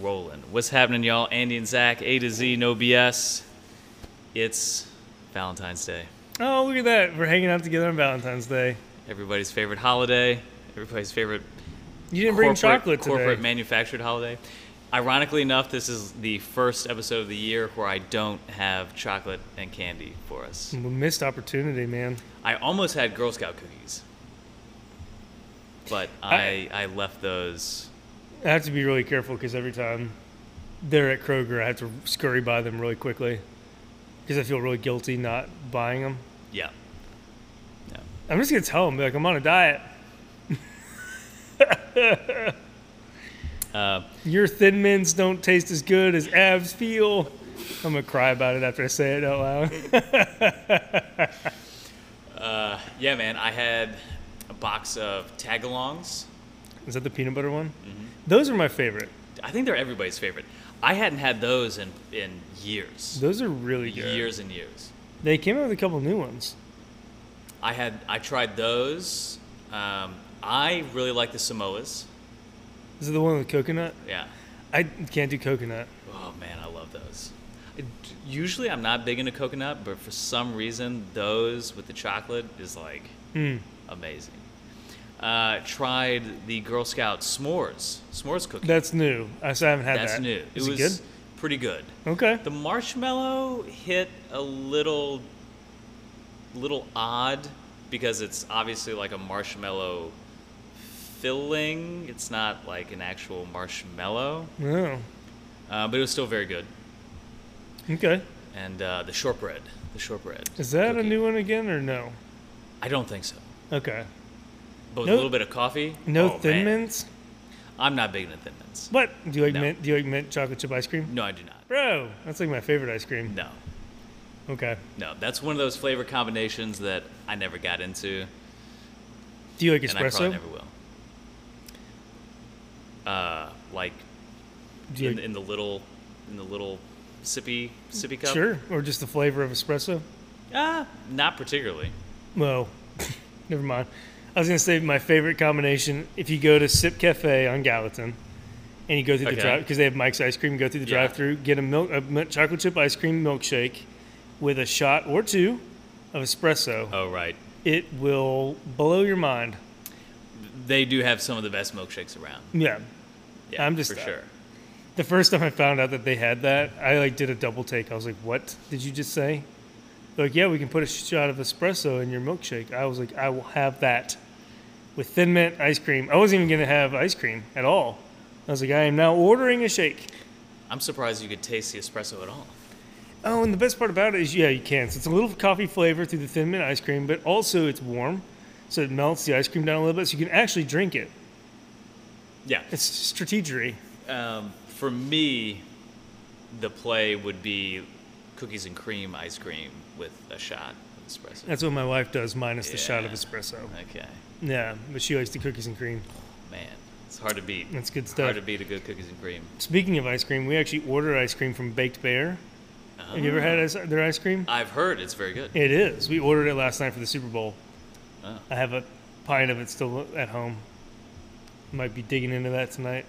rolling. What's happening, y'all? Andy and Zach, A to Z, no BS. It's Valentine's Day. Oh, look at that. We're hanging out together on Valentine's Day. Everybody's favorite holiday. Everybody's favorite You didn't bring chocolate today. corporate manufactured holiday. Ironically enough, this is the first episode of the year where I don't have chocolate and candy for us. Missed opportunity, man. I almost had Girl Scout cookies, but I I left those. I have to be really careful because every time they're at Kroger, I have to scurry by them really quickly because I feel really guilty not buying them. Yeah. Yeah. I'm just gonna tell them like I'm on a diet. Uh, Your thin mints don't taste as good as abs feel. I'm gonna cry about it after I say it out loud. uh, yeah, man. I had a box of tagalongs. Is that the peanut butter one? Mm-hmm. Those are my favorite. I think they're everybody's favorite. I hadn't had those in in years, Those are really good. years and years. They came out with a couple new ones. I had I tried those. Um, I really like the Samoas. Is it the one with coconut? Yeah. I can't do coconut. Oh man, I love those. It- usually I'm not big into coconut, but for some reason those with the chocolate is like Hmm. amazing. Uh, tried the Girl Scout s'mores, s'mores cookie. That's new. I still haven't had That's that. new. Is it it, was good? pretty good. Okay. The marshmallow hit a little, little odd because it's obviously like a marshmallow filling. It's not like an actual marshmallow, Oh. uh, but it was still very good. Okay. And uh, the shortbread, the shortbread. Is that a new one again or no? I don't think so. Okay. But with No- a little bit of coffee. No oh, thin man. mints? I'm not big into thin mints. What? Do you like No. mint? Do you like mint chocolate chip ice cream? No, I do not. Bro, that's like my favorite ice cream. No, Okay. no. That's one of those flavor combinations that I never got into, Do you like espresso? and I probably never will. Uh, like Do you in, like- in the little, in the little sippy sippy cup. Sure. Or just the flavor of espresso? Ah, not particularly. Well, never mind. I was gonna say my favorite combination. If you go to Sip Cafe on Gallatin, and you go through the drive because they have Mike's ice cream, go through the Yeah. drive-through, get a milk, a chocolate chip ice cream milkshake with a shot or two of espresso. Oh right. It will blow your mind. They do have some of the best milkshakes around. Yeah. Yeah, I'm just- for sure. The first time I found out that they had that, I like did a double take. I was like, "What did you just say?" Like, "Yeah, we can put a shot of espresso in your milkshake." I was like, "I will have that with thin mint ice cream." I wasn't even gonna have ice cream at all. I was like, "I am now ordering a shake." I'm surprised you could taste the espresso at all. Oh, and the best part about it is, yeah, you can. So it's a little coffee flavor through the thin mint ice cream, but also it's warm, so it melts the ice cream down a little bit, so you can actually drink it. Yeah. It's strategery. Um, for me, the play would be cookies and cream ice cream with a shot of espresso. That's what my wife does, minus the shot of espresso. Okay, Yeah, but she likes the cookies and cream. man, it's hard to beat. That's good stuff. Hard to beat a good cookies and cream. Speaking of ice cream, we actually ordered ice cream from Baked Bear. Have you ever had Oh. ice, their ice cream? I've heard it's very good. It is. We ordered it last night for the Super Bowl. Oh. I have a pint of it still at home. Might be digging into that tonight.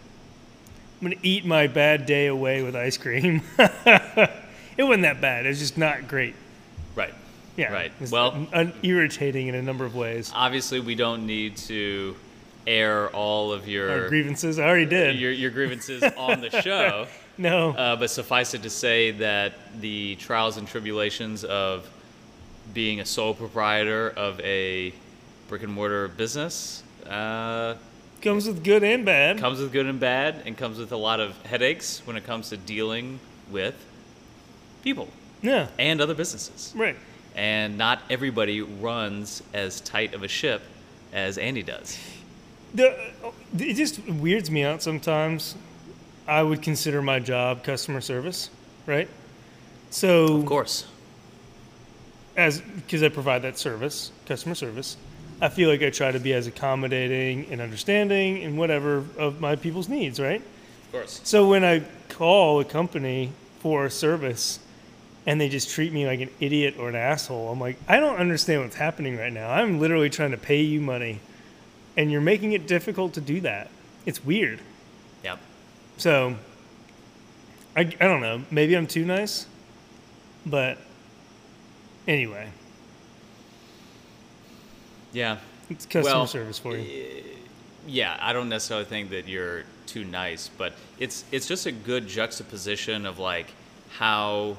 I'm gonna eat my bad day away with ice cream. it wasn't that bad. It's just not great. Yeah. Right. Well- un- irritating in a number of ways. Obviously, we don't need to air all of Our your grievances. I already did. your, your grievances on the show. no. Uh, but suffice it to say that the trials and tribulations of being a sole proprietor of a brick and mortar business uh, Comes with good and bad. comes with good and bad, and comes with a lot of headaches when it comes to dealing with people yeah. and other businesses. Right. And not everybody runs as tight of a ship as Andy does. The, uh, it just weirds me out sometimes. I would consider my job customer service, right? So, Of course. as because I provide that service, customer service, I feel like I try to be as accommodating and understanding and whatever of my people's needs, right? Of course. So when I call a company for a service and they just treat me like an idiot or an asshole, I'm like, I don't understand what's happening right now. I'm literally trying to pay you money and you're making it difficult to do that. It's weird. Yep. So I, I don't know. Maybe I'm too nice, but anyway, Yeah. it's customer Well, service for you. Eh, yeah, I don't necessarily think that you're too nice, but it's it's just a good juxtaposition of like how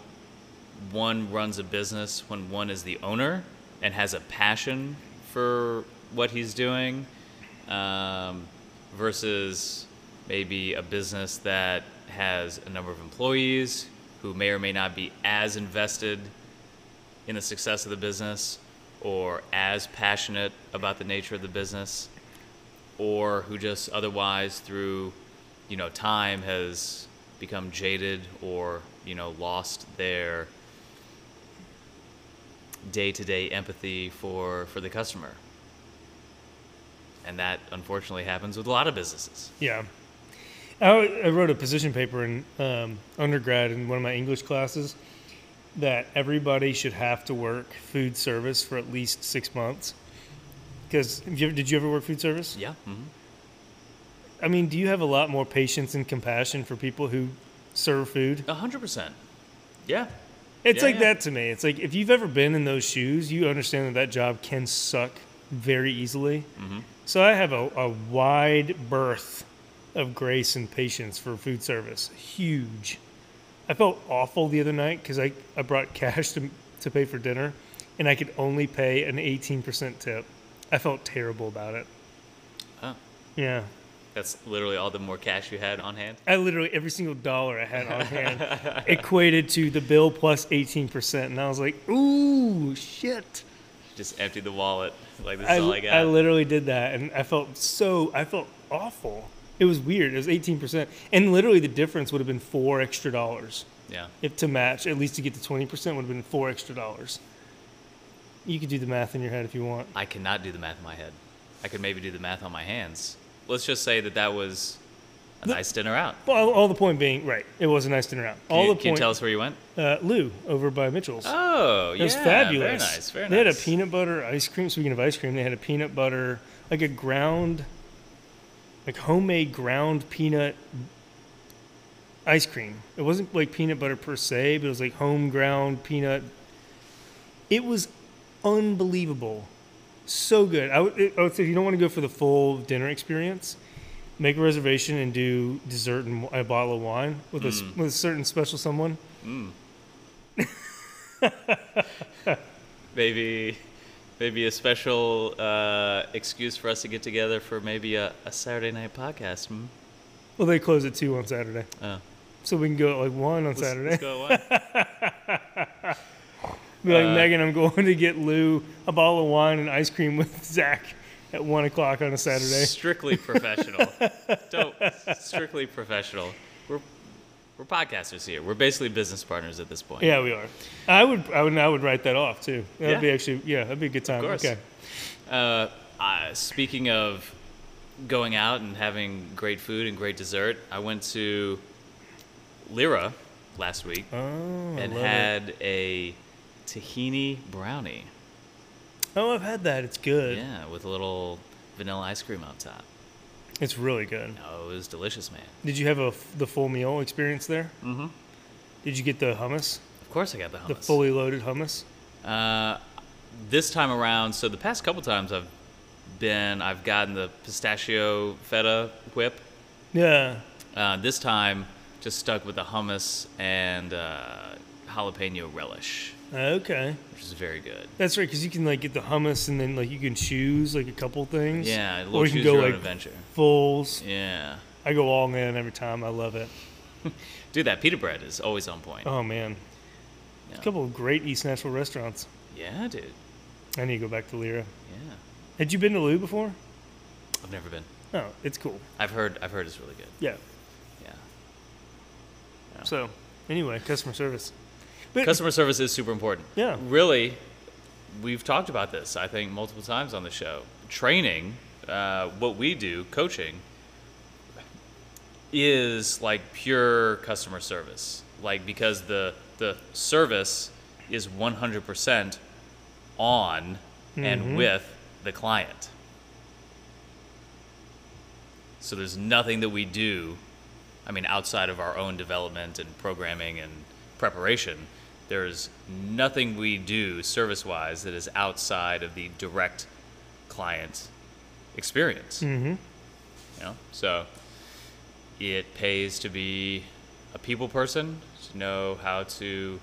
one runs a business when one is the owner and has a passion for what he's doing, um, versus maybe a business that has a number of employees who may or may not be as invested in the success of the business or as passionate about the nature of the business or who just otherwise through you know time has become jaded or you know lost their day-to-day empathy for for the customer and that unfortunately happens with a lot of businesses Yeah. I, I wrote a position paper in um, undergrad in one of my English classes that everybody should have to work food service for at least six months. Because did you ever work food service? yeah hmm I mean, do you have a lot more patience and compassion for people who serve food? a hundred percent yeah It's Yeah, like yeah. that to me. It's like if you've ever been in those shoes, you understand that that job can suck very easily. Mm-hmm. So I have a, a wide berth of grace and patience for food service. Huge. I felt awful the other night because I, I brought cash to, to pay for dinner and I could only pay an 18% tip. I felt terrible about it. oh, Yeah. That's literally all the more cash you had on hand I literally, every single dollar I had on hand equated to the bill plus 18%. And I was like, ooh, shit. just empty the wallet like this is all i got I literally did that, and I felt so. I felt awful. It was weird. It was eighteen percent, and literally the difference would have been four extra dollars yeah if to match. At least to get to twenty percent would have been four extra dollars. You could do the math in your head if you want. I cannot do the math in my head. I could maybe do the math on my hands. Let's just say that that was a The- nice dinner out. Well, all, all the point being, right? It was a nice dinner out. Can, all you, the can you tell us where you went? uh, Lou over by Mitchell's. Oh, It yeah. was fabulous. Very nice. Very they nice. They had a peanut butter ice cream. Speaking of ice cream, they had a peanut butter, like a ground, like homemade ground peanut ice cream. It wasn't like peanut butter per se, but it was like home ground peanut. It was unbelievable. So good. I would, I would say if you don't want to go for the full dinner experience, make a reservation and do dessert and a bottle of wine with a, s- with a certain special someone. Maybe, maybe a special uh, excuse for us to get together for maybe a, a Saturday night podcast. Hmm? Well, they close at two on Saturday. Oh. So we can go at like one on Let's- Saturday. Let's. Be like, Uh, Megan, I'm going to get Lou a bottle of wine and ice cream with Zach at one o'clock on a Saturday. Strictly professional. Don't strictly professional. We're we're podcasters here. We're basically business partners at this point. Yeah, we are. I would, I would, I would write that off too. That'd Yeah. be actually, yeah, that'd be a good time. Of course. Okay. Uh, uh, speaking of going out and having great food and great dessert, I went to Lyra last week Oh, and love it. had a tahini brownie. Oh, I've had that. It's good. Yeah, with a little vanilla ice cream on top. It's really good. Oh, it was delicious, man. Did you have a the full meal experience there? Mm-hmm. Did you get the hummus, Of course, I got the hummus. the fully loaded hummus? Uh, this time around, so the past couple times I've been, I've gotten the pistachio feta whip. Yeah. Uh, this time, just stuck with the hummus and uh, jalapeno relish, Okay. which is very good. That's right, because you can like get the hummus and then like you can choose like a couple things. Yeah, Or you can go like adventure. fulls. Yeah, I go all in every time. I love it. dude, that pita bread is always on point. Oh man, Yeah. a couple of great East Nashville restaurants. Yeah, dude. I need to go back to Lyra. Yeah, Had you been to Lou before? I've never been. Oh, it's cool. I've heard. I've heard it's really good. Yeah. Yeah. Yeah. So anyway, customer service. But Customer service is super important. Yeah. Really, we've talked about this, I think, multiple times on the show. Training, uh, what we do, coaching, is like pure customer service. Like, because the, the service is 100% on and Mhm. with the client. So there's nothing that we do I mean, outside of our own development and programming and preparation, there's nothing we do service wise that is outside of the direct client experience. Mm-hmm. You know? So it pays to be a people person, to know how to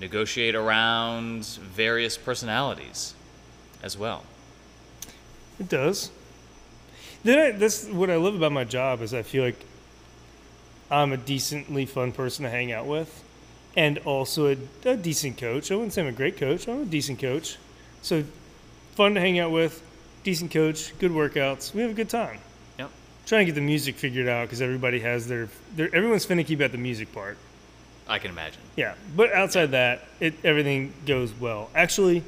negotiate around various personalities as well. It does. Then I, that's what I love about my job is I feel like I'm a decently fun person to hang out with, and also a, a decent coach. I wouldn't say I'm a great coach. I'm a decent coach. So fun to hang out with, decent coach, good workouts. We have a good time. Yep. Trying to get the music figured out because everybody has their, their everyone's finicky about the music part. I can imagine. Yeah, but outside that, it everything goes well. Actually,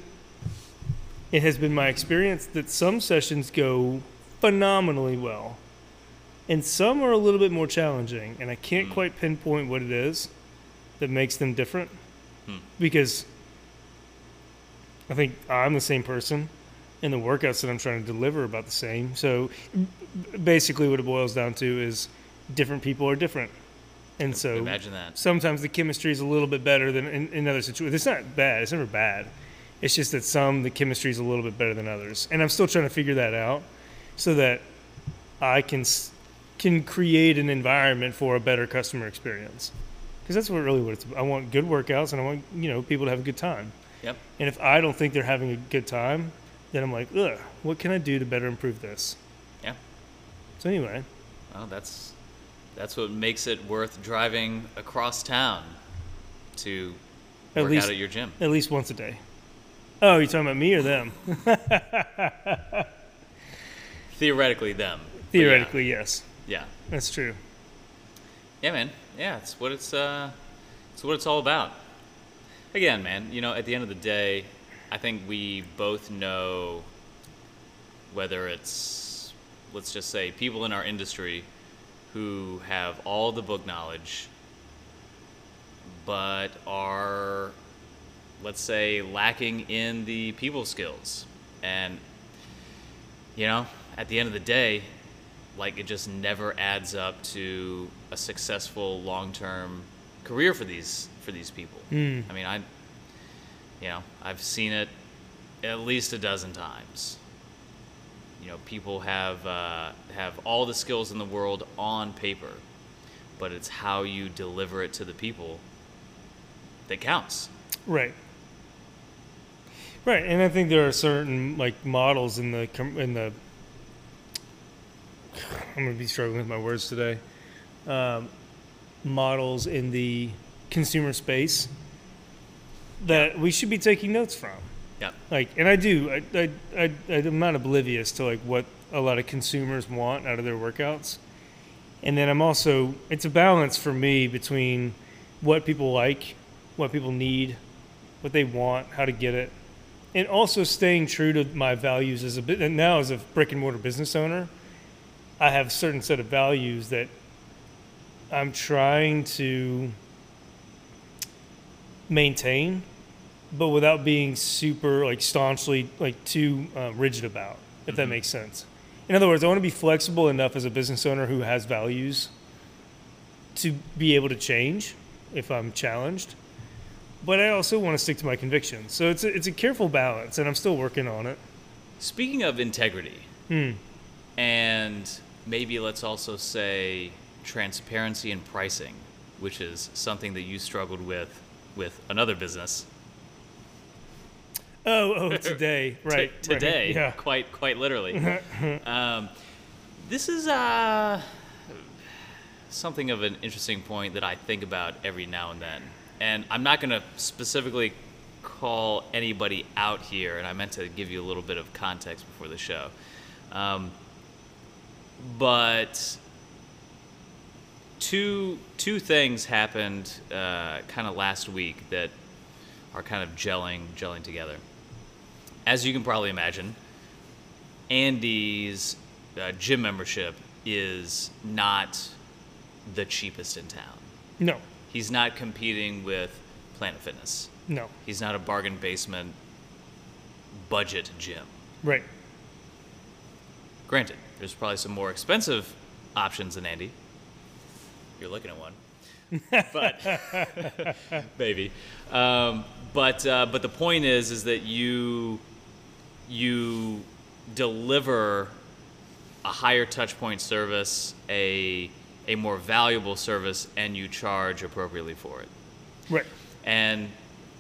it has been my experience that some sessions go phenomenally well, and some are a little bit more challenging, and I can't mm. quite pinpoint what it is that makes them different Hmm. because I think I'm the same person, and the workouts that I'm trying to deliver are about the same. So, basically, what it boils down to is different people are different, and so Imagine that. sometimes the chemistry is a little bit better than in, in other situations. It's not bad. It's never bad. It's just that some the chemistry is a little bit better than others, and I'm still trying to figure that out, so that I can can create an environment for a better customer experience. Because that's what really what it's. I want good workouts, and I want you know people to have a good time. Yep. And if I don't think they're having a good time, then I'm like, ugh, what can I do to better improve this? Yeah. So anyway, Well, that's that's what makes it worth driving across town to At work least- out at your gym. at least once a day. Oh, you're talking about me or them? Theoretically, them. But yeah. Theoretically, yes, Yeah. that's true. Yeah, man. Yeah, it's what it's uh, it's what it's all about. Again, man. You know, at the end of the day, I think we both know whether it's let's just say people in our industry who have all the book knowledge, but are let's say lacking in the people skills, and you know, at the end of the day, like it just never adds up to a successful long-term career for these for these people. Mm. I mean, I you know, I've seen it at least a dozen times. You know, people have uh, have all the skills in the world on paper, but it's how you deliver it to the people that counts. Right. Right, and I think there are certain like models in the in the. I'm gonna be struggling with my words today. Um, models in the consumer space that we should be taking notes from. Yeah. Like, and I do. I, I, I, I'm not oblivious to like what a lot of consumers want out of their workouts, and then I'm also. It's a balance for me between what people like, what people need, what they want, how to get it, and also staying true to my values as a bit. And now as a brick and mortar business owner, I have a certain set of values that I'm trying to maintain but without being super like staunchly like too uh, rigid about if that Mhm. makes sense in other words i want to be flexible enough as a business owner who has values to be able to change if i'm challenged but i also want to stick to my convictions so it's a, it's a careful balance and i'm still working on it Speaking of integrity, hmm. and maybe let's also say transparency in pricing, which is something that you struggled with with another business oh oh today T- right right. today, yeah quite quite literally. um, this is uh, something of an interesting point that I think about every now and then, and I'm not going to specifically call anybody out here, and I meant to give you a little bit of context before the show. Um, but two two things happened uh, kind of last week that are kind of gelling gelling together. As you can probably imagine, Andy's uh, gym membership is not the cheapest in town. no He's not competing with Planet Fitness. no He's not a bargain basement budget gym. right Granted, there's probably some more expensive options than Andy, you're looking at one. but maybe. Um, but uh, but the point is is that you you deliver a higher touch point service, a a more valuable service, and you charge appropriately for it. Right. And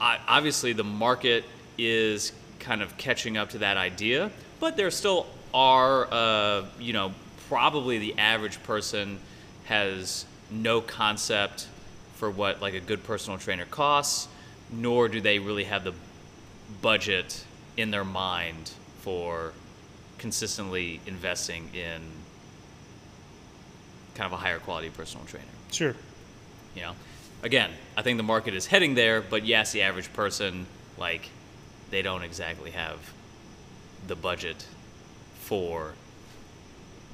I, obviously, the market is kind of catching up to that idea, but there still are, uh, you know, probably the average person has no concept for what like a good personal trainer costs, nor do they really have the budget in their mind for consistently investing in kind of a higher quality personal trainer. Sure. You know, again, I think the market is heading there, but yes, the average person, like, they don't exactly have the budget for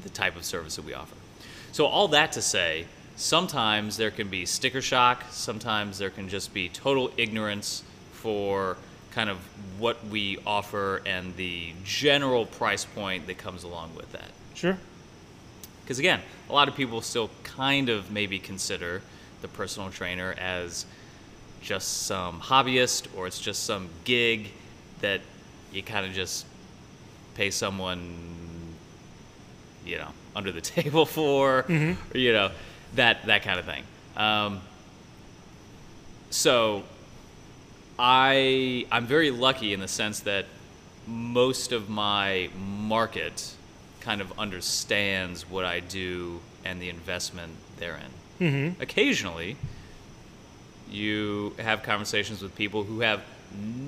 the type of service that we offer. So, all that to say, sometimes there can be sticker shock, sometimes there can just be total ignorance for kind of what we offer and the general price point that comes along with that. Sure. Because again, a lot of people still kind of maybe consider the personal trainer as just some hobbyist or it's just some gig that you kind of just pay someone, you know, under the table for, or, you know, that that kind of thing. Um, so I I'm very lucky in the sense that most of my market kind of understands what I do and the investment therein. Mm-hmm. Occasionally, you have conversations with people who have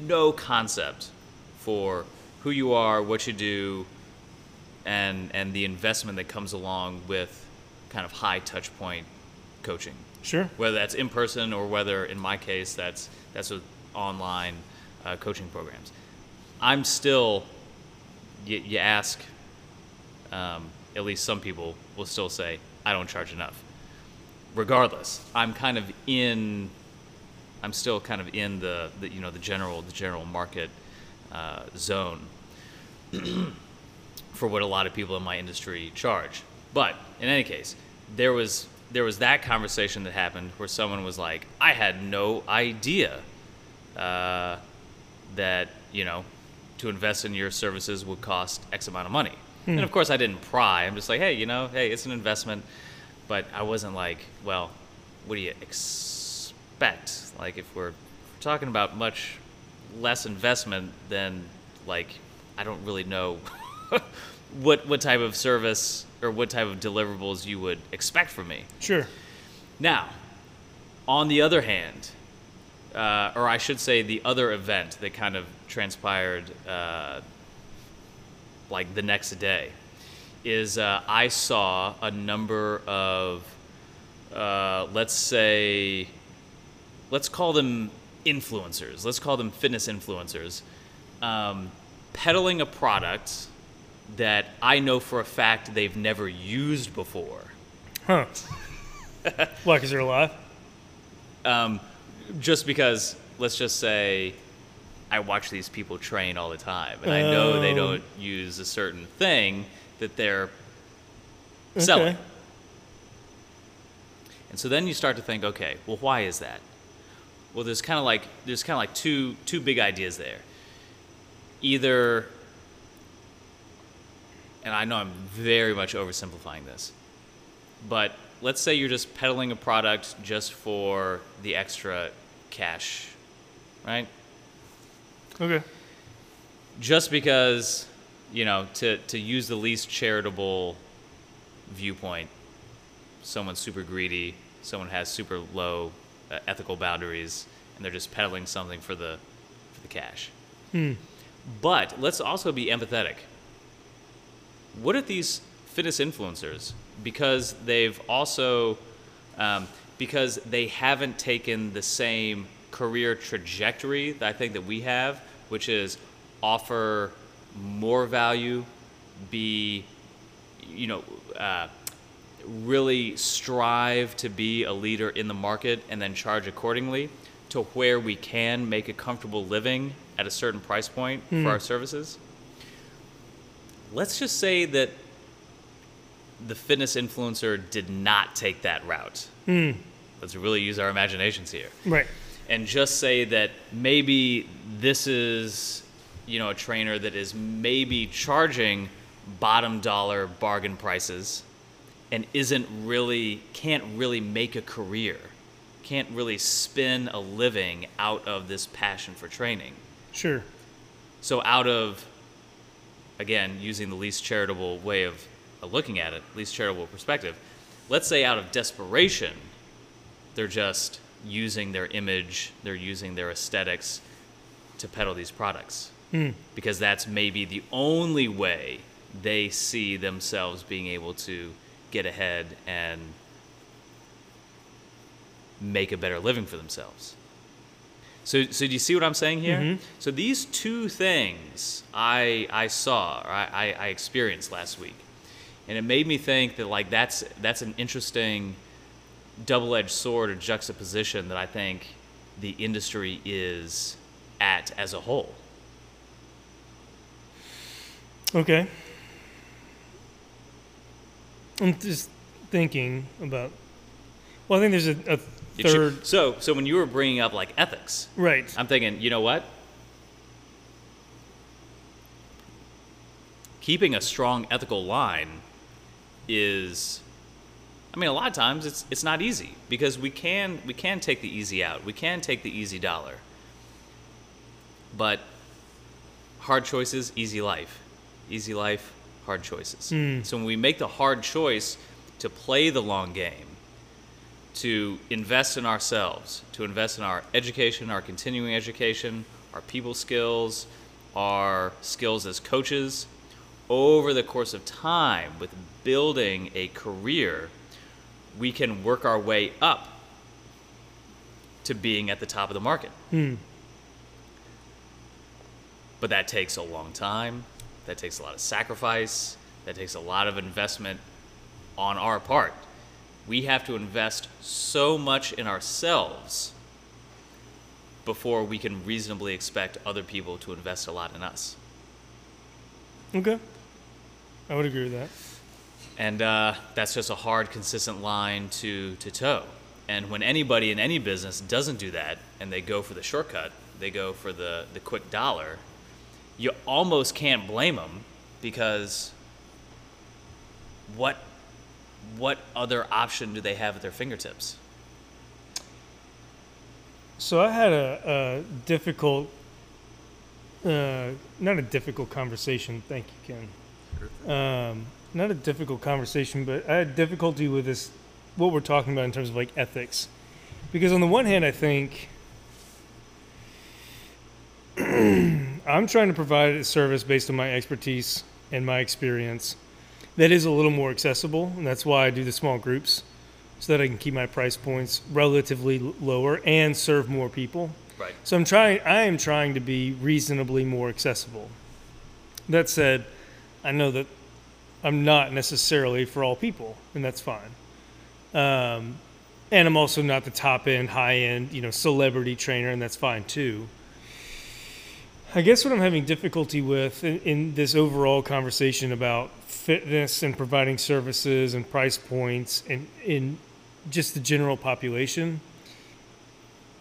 no concept for who you are, what you do, and and the investment that comes along with kind of high touch point coaching. Sure. whether that's in person or whether in my case that's that's with online uh, coaching programs. I'm still you, you ask um, at least some people will still say i don't charge enough. Regardless i'm kind of in i'm still kind of in the, the you know the general the general market uh, zone for what a lot of people in my industry charge. But in any case, there was there was that conversation that happened where someone was like, "I had no idea uh, that you know to invest in your services would cost X amount of money." And of course, I didn't pry. I'm just like, "Hey, you know, hey, it's an investment," but I wasn't like, "Well, what do you expect?" Like, if we're, if we're talking about much less investment, than like I don't really know what what type of service or what type of deliverables you would expect from me. Sure. Now, on the other hand, uh, or I should say, the other event that kind of transpired uh, like the next day is uh, I saw a number of, uh, let's say, let's call them influencers. Let's call them fitness influencers, um, peddling a product that I know for a fact they've never used before. Huh. Why? Because they're alive? Um, just because, let's just say, I watch these people train all the time, and I know they Oh. don't use a certain thing that they're selling. Okay. And so then you start to think, okay, well, why is that? Well, there's kind of like there's kind of like two two big ideas there. Either, and I know I'm very much oversimplifying this, but let's say you're just peddling a product just for the extra cash, right? Okay. just because you know to to use the least charitable viewpoint someone's super greedy someone has super low uh, ethical boundaries and they're just peddling something for the for the cash Hmm. But let's also be empathetic. What if these fitness influencers because they've also um, because they haven't taken the same career trajectory that I think that we have, which is offer more value, be, you know, uh, really strive to be a leader in the market and then charge accordingly to where we can make a comfortable living at a certain price point for hmm. our services. Let's just say that the fitness influencer did not take that route. Hmm. Let's really use our imaginations here Right. and just say that maybe this is you know a trainer that is maybe charging bottom dollar bargain prices and isn't really can't really make a career can't really spin a living out of this passion for training Sure. so out of again using the least charitable way of, looking at it least charitable perspective let's say out of desperation they're just using their image they're using their aesthetics to peddle these products. Hmm. Because that's maybe the only way they see themselves being able to get ahead and make a better living for themselves so, so do you see what I'm saying here? Mm-hmm. So these two things I I saw or I, I, I experienced last week, and it made me think that like that's that's an interesting double-edged sword or juxtaposition that I think the industry is at as a whole. Okay. I'm just thinking about. Well, I think there's a, a It should- so so when you were bringing up like ethics, Right. I'm thinking, you know what? Keeping a strong ethical line is I mean a lot of times it's it's not easy because we can we can take the easy out. We can take the easy dollar. But hard choices, easy life. Easy life, hard choices. Hmm. So when we make the hard choice to play the long game, to invest in ourselves, to invest in our education, our continuing education, our people skills, our skills as coaches over the course of time with building a career, we can work our way up to being at the top of the market. Hmm. But that takes a long time. That takes a lot of sacrifice. That takes a lot of investment on our part. We have to invest so much in ourselves before we can reasonably expect other people to invest a lot in us. Okay. I would agree with that. And uh, that's just a hard, consistent line to, to toe. And when anybody in any business doesn't do that and they go for the shortcut, they go for the, the quick dollar, you almost can't blame them because what, what other option do they have at their fingertips? So I had a, a difficult, uh, not a difficult conversation. Thank you, Ken. Um, not a difficult conversation, but I had difficulty with this, what we're talking about in terms of like ethics, because on the one hand, I think I'm trying to provide a service based on my expertise and my experience that is a little more accessible, and that's why I do the small groups so that I can keep my price points relatively lower and serve more people. Right. So I'm trying. I am trying to be reasonably more accessible. That said, I know that I'm not necessarily for all people, and that's fine. Um, and I'm also not the top end, high end, you know, celebrity trainer, and that's fine too. I guess what I'm having difficulty with in, in this overall conversation about fitness and providing services and price points and in just the general population.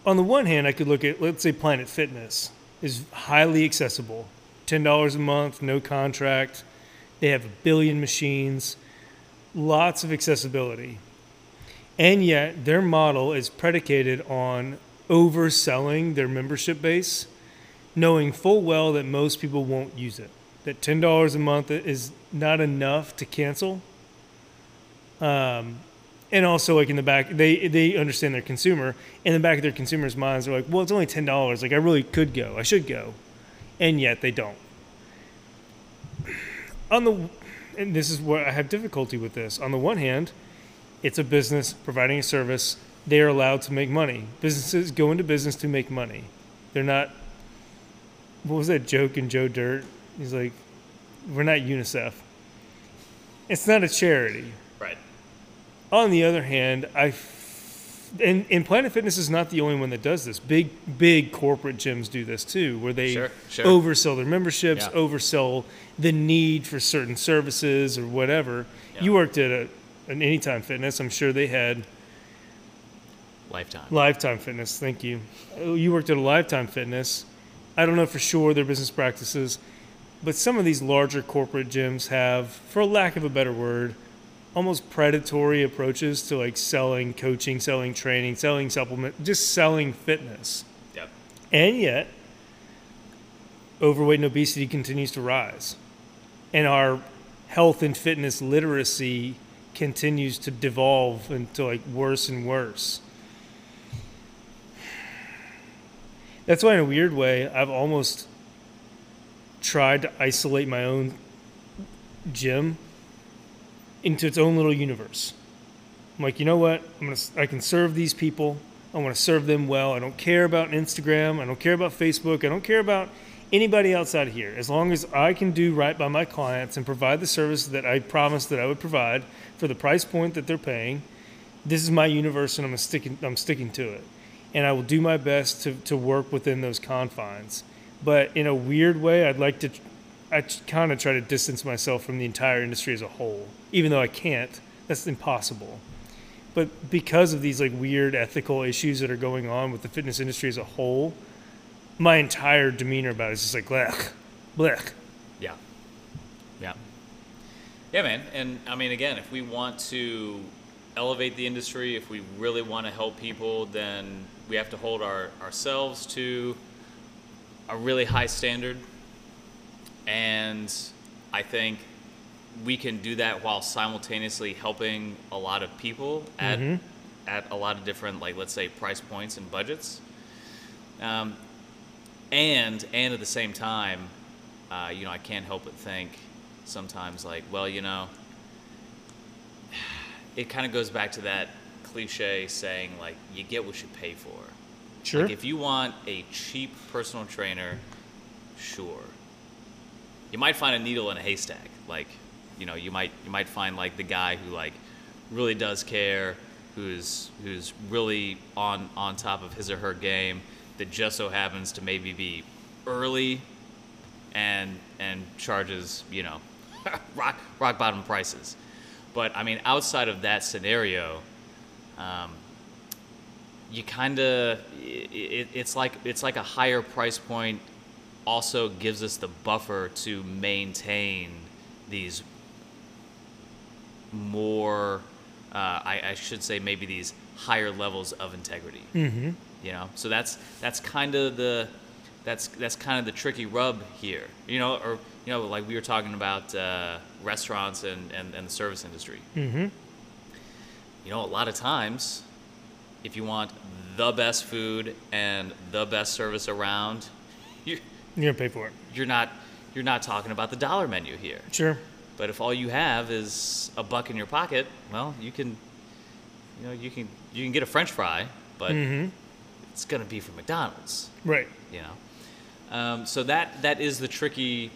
On the one hand, I could look at, let's say, Planet Fitness is highly accessible $10 a month, no contract. They have a billion machines, lots of accessibility. And yet, their model is predicated on overselling their membership base knowing full well that most people won't use it. That ten dollars a month is not enough to cancel. Um, and also, like in the back, they they understand their consumer. In the back of their consumers' minds, they're like, "Well, it's only ten dollars. Like, I really could go. I should go," and yet they don't. On the, and this is where I have difficulty with this. On the one hand, it's a business providing a service. They are allowed to make money. Businesses go into business to make money. They're not what was that joke in Joe Dirt? He's like, we're not UNICEF. It's not a charity. Right. On the other hand, I f- and, and Planet Fitness is not the only one that does this. Big, big corporate gyms do this too, where they Sure, sure. oversell their memberships, Yeah. oversell the need for certain services or whatever. Yeah. You worked at a, an Anytime Fitness. I'm sure they had Lifetime. Lifetime Fitness. Thank you. Oh, You worked at a Lifetime Fitness. I don't know for sure their business practices, but some of these larger corporate gyms have, for lack of a better word, almost predatory approaches to like selling coaching, selling training, selling supplement, just selling fitness. Yep. And yet, overweight and obesity continues to rise. And our health and fitness literacy continues to devolve into like worse and worse. That's why, in a weird way, I've almost tried to isolate my own gym into its own little universe. I'm like, you know what? I'm gonna, I can serve these people. I want to serve them well. I don't care about Instagram. I don't care about Facebook. I don't care about anybody outside of here. As long as I can do right by my clients and provide the service that I promised that I would provide for the price point that they're paying, this is my universe, and I'm sticking. I'm sticking to it, and I will do my best to to work within those confines. But in a weird way, I'd like to. I kind of try to distance myself from the entire industry as a whole, even though I can't. That's impossible but because of these like weird ethical issues that are going on with the fitness industry as a whole, my entire demeanor about it is just like blech, blech. Yeah. Yeah. Yeah, man. And I mean, again, if we want to elevate the industry, if we really want to help people, then we have to hold our, ourselves to a really high standard. And I think we can do that while simultaneously helping a lot of people at, at a lot of different, like, let's say, price points and budgets. Um, and and at the same time, uh, you know, I can't help but think sometimes like, well, you know, it kind of goes back to that cliche saying like, you get what you pay for. Sure. Like if you want a cheap personal trainer, sure. You might find a needle in a haystack. Like, you know, you might you might find like the guy who like really does care, who's who's really on on top of his or her game that just so happens to maybe be early and and charges, you know, rock rock bottom prices. But I mean, outside of that scenario, um, you kind of it, it's like it's like a higher price point also gives us the buffer to maintain these more uh, I, I should say maybe these higher levels of integrity Mm-hmm. you know so that's that's kind of the that's that's kind of the tricky rub here you know or you know like we were talking about uh, restaurants and, and, and the service industry Mm-hmm. You know, a lot of times, if you want the best food and the best service around, you, You're gonna pay for it. you're not you're not talking about the dollar menu here. Sure. But if all you have is a buck in your pocket, well, you can, you know, you can you can get a French fry, but Mm-hmm. it's gonna be from McDonald's, Right. you know. Um, so that that is the tricky.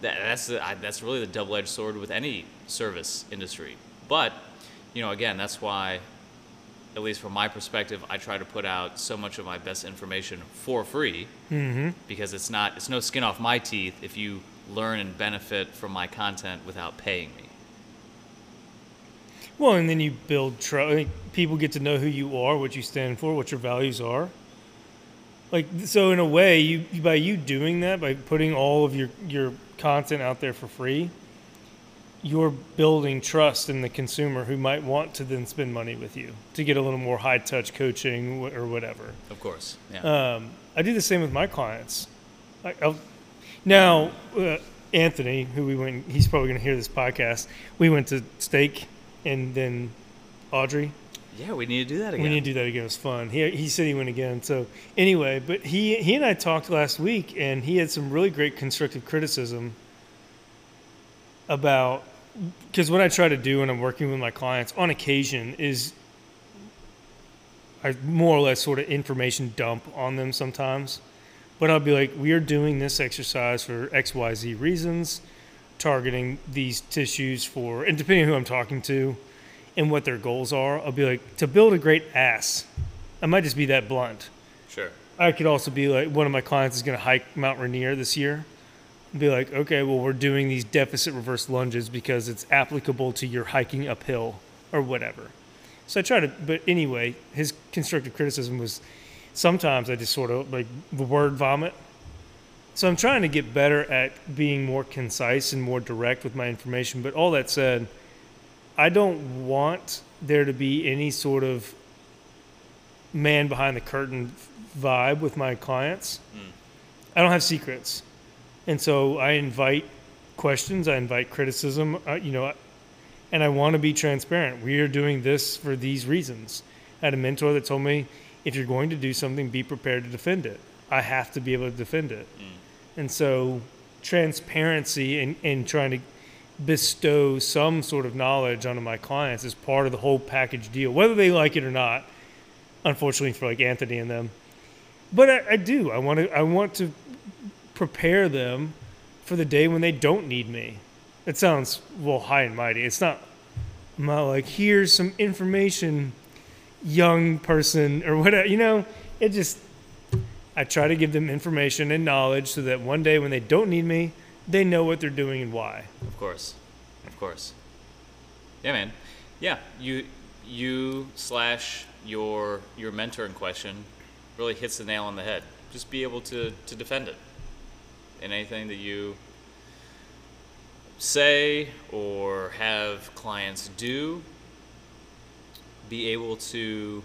That, that's the, I, that's really the double-edged sword with any service industry. But you know, again, that's why, at least from my perspective, I try to put out so much of my best information for free Mm-hmm. because it's not it's no skin off my teeth if you learn and benefit from my content without paying me. Well, and then you build trust. Like, people get to know who you are, what you stand for, what your values are. Like so, in a way, you by you doing that, by putting all of your your content out there for free, you're building trust in the consumer who might want to then spend money with you to get a little more high touch coaching or whatever. Of course, yeah. Um, I do the same with my clients. I, now, uh, Anthony, who we went, he's probably going to hear this podcast. We went to steak, and then Audrey. yeah, we need to do that again. We need to do that again. It was fun. He he said he went again. So anyway, but he he and I talked last week, and he had some really great constructive criticism about because what I try to do when I'm working with my clients on occasion is I more or less sort of information dump on them sometimes. But I'll be like, we are doing this exercise for XYZ reasons, targeting these tissues for, and depending on who I'm talking to, and what their goals are, I'll be like, to build a great ass, I might just be that blunt. Sure. I could also be like, one of my clients is going to hike Mount Rainier this year. Be like, okay, well, we're doing these deficit reverse lunges because it's applicable to your hiking uphill or whatever. So I try to, but anyway, his constructive criticism was sometimes I just sort of like the word vomit. So I'm trying to get better at being more concise and more direct with my information. But all that said, I don't want there to be any sort of man behind the curtain vibe with my clients. Hmm. I don't have secrets. And so I invite questions, I invite criticism, uh, you know, and I want to be transparent. We are doing this for these reasons. I had a mentor that told me if you're going to do something, be prepared to defend it. I have to be able to defend it. And so transparency and, and trying to bestow some sort of knowledge onto my clients is part of the whole package deal, whether they like it or not. Unfortunately for like Anthony and them, but I, I do. I want to. I want to prepare them for the day when they don't need me. It sounds well high and mighty. It's not. I'm not like here's some information, young person or whatever. You know, it just. I try to give them information and knowledge so that one day when they don't need me, they know what they're doing and why. Of course, of course. Yeah, man. Yeah, you you slash your your mentor in question really hits the nail on the head. Just be able to to defend it in anything that you say or have clients do. Be able to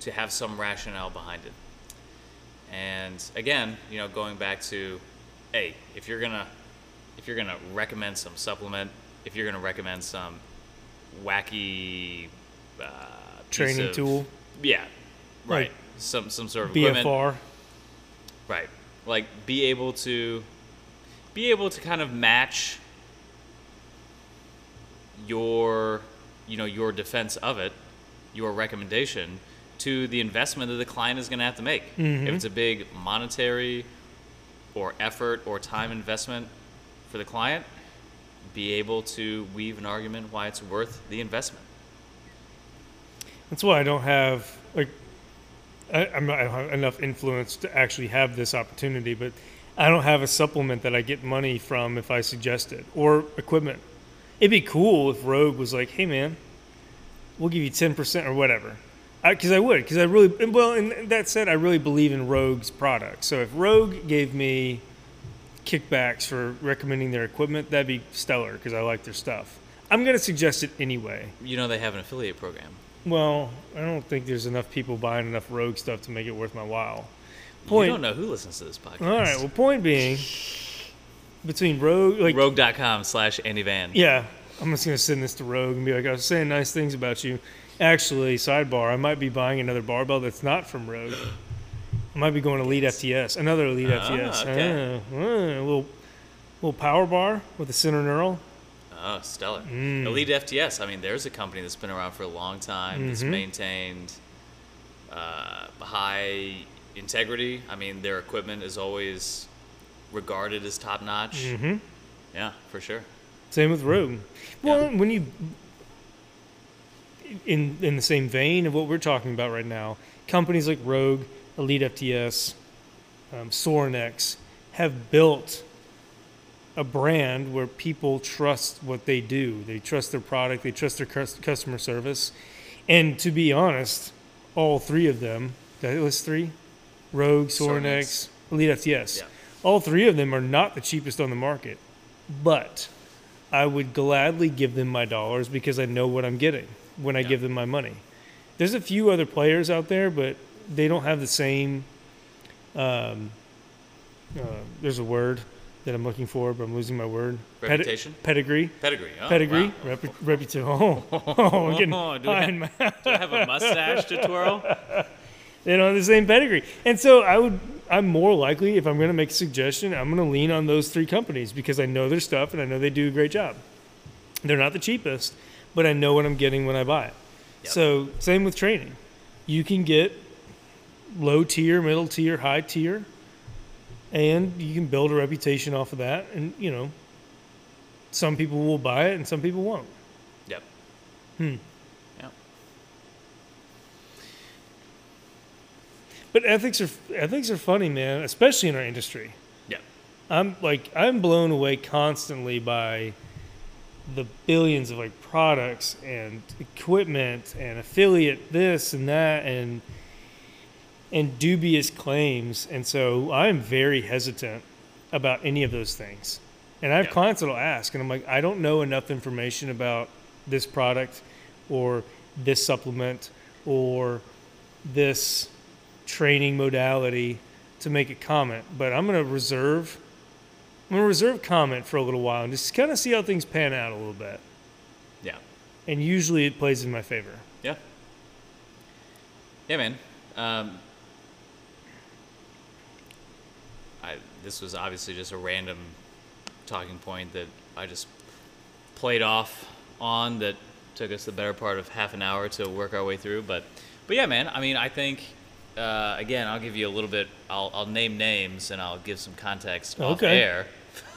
to have some rationale behind it. And again, you know, going back to, hey, if you're gonna if you're gonna recommend some supplement, if you're gonna recommend some wacky uh, Training of- tool, yeah, right, Like some some sort of equipment, BFR. right, like be able to be able to kind of match your you know your defense of it, your recommendation to the investment that the client is going to have to make. If mm-hmm. it's a big monetary or effort or time investment for the client, be able to weave an argument why it's worth the investment. That's why I don't have like I, I'm not I don't have enough influence to actually have this opportunity, but I don't have a supplement that I get money from if I suggest it or equipment. It'd be cool if Rogue was like, "Hey, man, we'll give you ten percent or whatever," because I, would. Because I really well. And that said, I really believe in Rogue's product. So if Rogue gave me kickbacks for recommending their equipment, that'd be stellar because I like their stuff. I'm gonna suggest it anyway. You know they have an affiliate program. Well, I don't think there's enough people buying enough Rogue stuff to make it worth my while. You Point. don't know who listens to this podcast. All right. Well, point being, between Rogue, like, Rogue.com slash Andy Van. yeah, I'm just gonna send this to Rogue and be like, I was saying nice things about you. Actually, sidebar, I might be buying another barbell that's not from Rogue. I might be going to Elite FTS, another Elite Ah, FTS. okay. Ah, a little, little power bar with a center knurl. Oh, stellar. Mm. Elite FTS. I mean, there's a company that's been around for a long time that's Mhm. maintained uh, high integrity. I mean, their equipment is always regarded as top notch. Mm-hmm. Yeah, for sure. Same with Rogue. Well, when you in in the same vein of what we're talking about right now, companies like Rogue, Elite FTS, um, Sorinex have built a brand where people trust what they do. They trust their product. They trust their customer service. And to be honest, all three of them, did I list three? Rogue, Sorinex. Elite FTS. Yeah. All three of them are not the cheapest on the market, but I would gladly give them my dollars because I know what I'm getting when I Yeah. give them my money. There's a few other players out there, but they don't have the same. Um, uh, there's a word that I'm looking for, but I'm losing my word. Pedi- Reputation? pedigree. Pedigree. Oh, Pedigree. wow. Repu- reputation. Oh, oh, I'm getting Oh, do, I, in my- do I have a mustache to twirl? they don't have the same pedigree. And so I would, I'm more likely, if I'm going to make a suggestion, I'm going to lean on those three companies because I know their stuff and I know they do a great job. They're not the cheapest, but I know what I'm getting when I buy it. Yep. So, same with training. You can get low tier, middle tier, high tier, and you can build a reputation off of that and you know some people will buy it and some people won't. Yep. Hmm. Yep. But ethics are ethics are funny man especially in our industry. Yep. I'm like i'm blown away constantly by the billions of like products and equipment and affiliate this and that and and dubious claims. And so I'm very hesitant about any of those things. And I have Yeah. clients that'll ask, and I'm like, I don't know enough information about this product or this supplement or this training modality to make a comment. But I'm going to reserve. I'm going to reserve comment for a little while and just kind of see how things pan out a little bit. Yeah. And usually it plays in my favor. Yeah. Yeah, man. Um, I this was obviously just a random talking point that I just played off on that took us the better part of half an hour to work our way through. But but yeah, man. I mean, I think uh, again, I'll give you a little bit. I'll I'll name names and I'll give some context off Okay. air.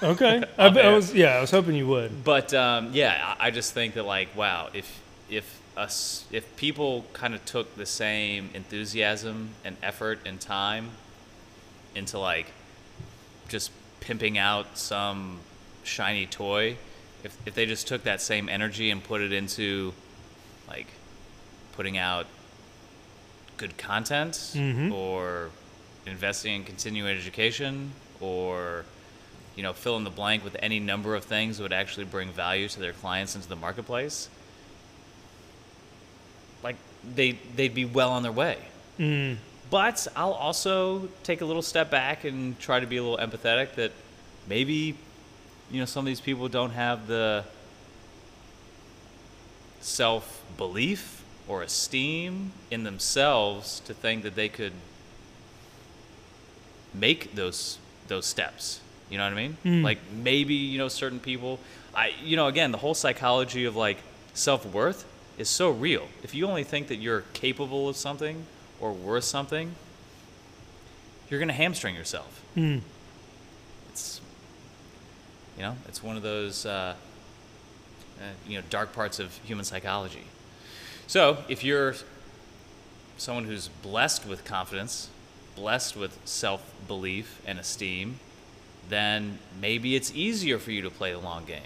Okay. I, I was yeah, I was hoping you would. But um, yeah, I I just think that like, wow, if if us if people kind of took the same enthusiasm and effort and time into like just pimping out some shiny toy, if if they just took that same energy and put it into like putting out good content Mhm. or investing in continuing education or you know fill in the blank with any number of things that would actually bring value to their clients into the marketplace like they they'd be well on their way Mm. But I'll also take a little step back and try to be a little empathetic that maybe you know some of these people don't have the self belief or esteem in themselves to think that they could make those those steps. You know what I mean? Mm. Like maybe you know certain people. I you know again the whole psychology of like self worth is so real. If you only think that you're capable of something or worth something, you're gonna hamstring yourself. Mm. It's you know it's one of those uh, uh, you know dark parts of human psychology. So if you're someone who's blessed with confidence, blessed with self belief and esteem, then maybe it's easier for you to play the long game.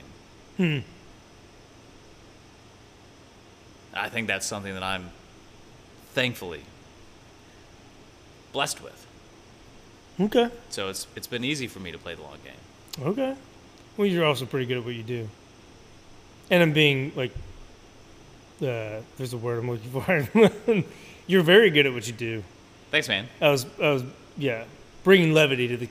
Hmm. I think that's something that I'm thankfully blessed with. Okay. So it's it's been easy for me to play the long game. Okay. Well, you're also pretty good at what you do. And I'm being like, uh, there's a word I'm looking for. you're very good at what you do. Thanks, man. I was, I was, yeah, bringing levity to the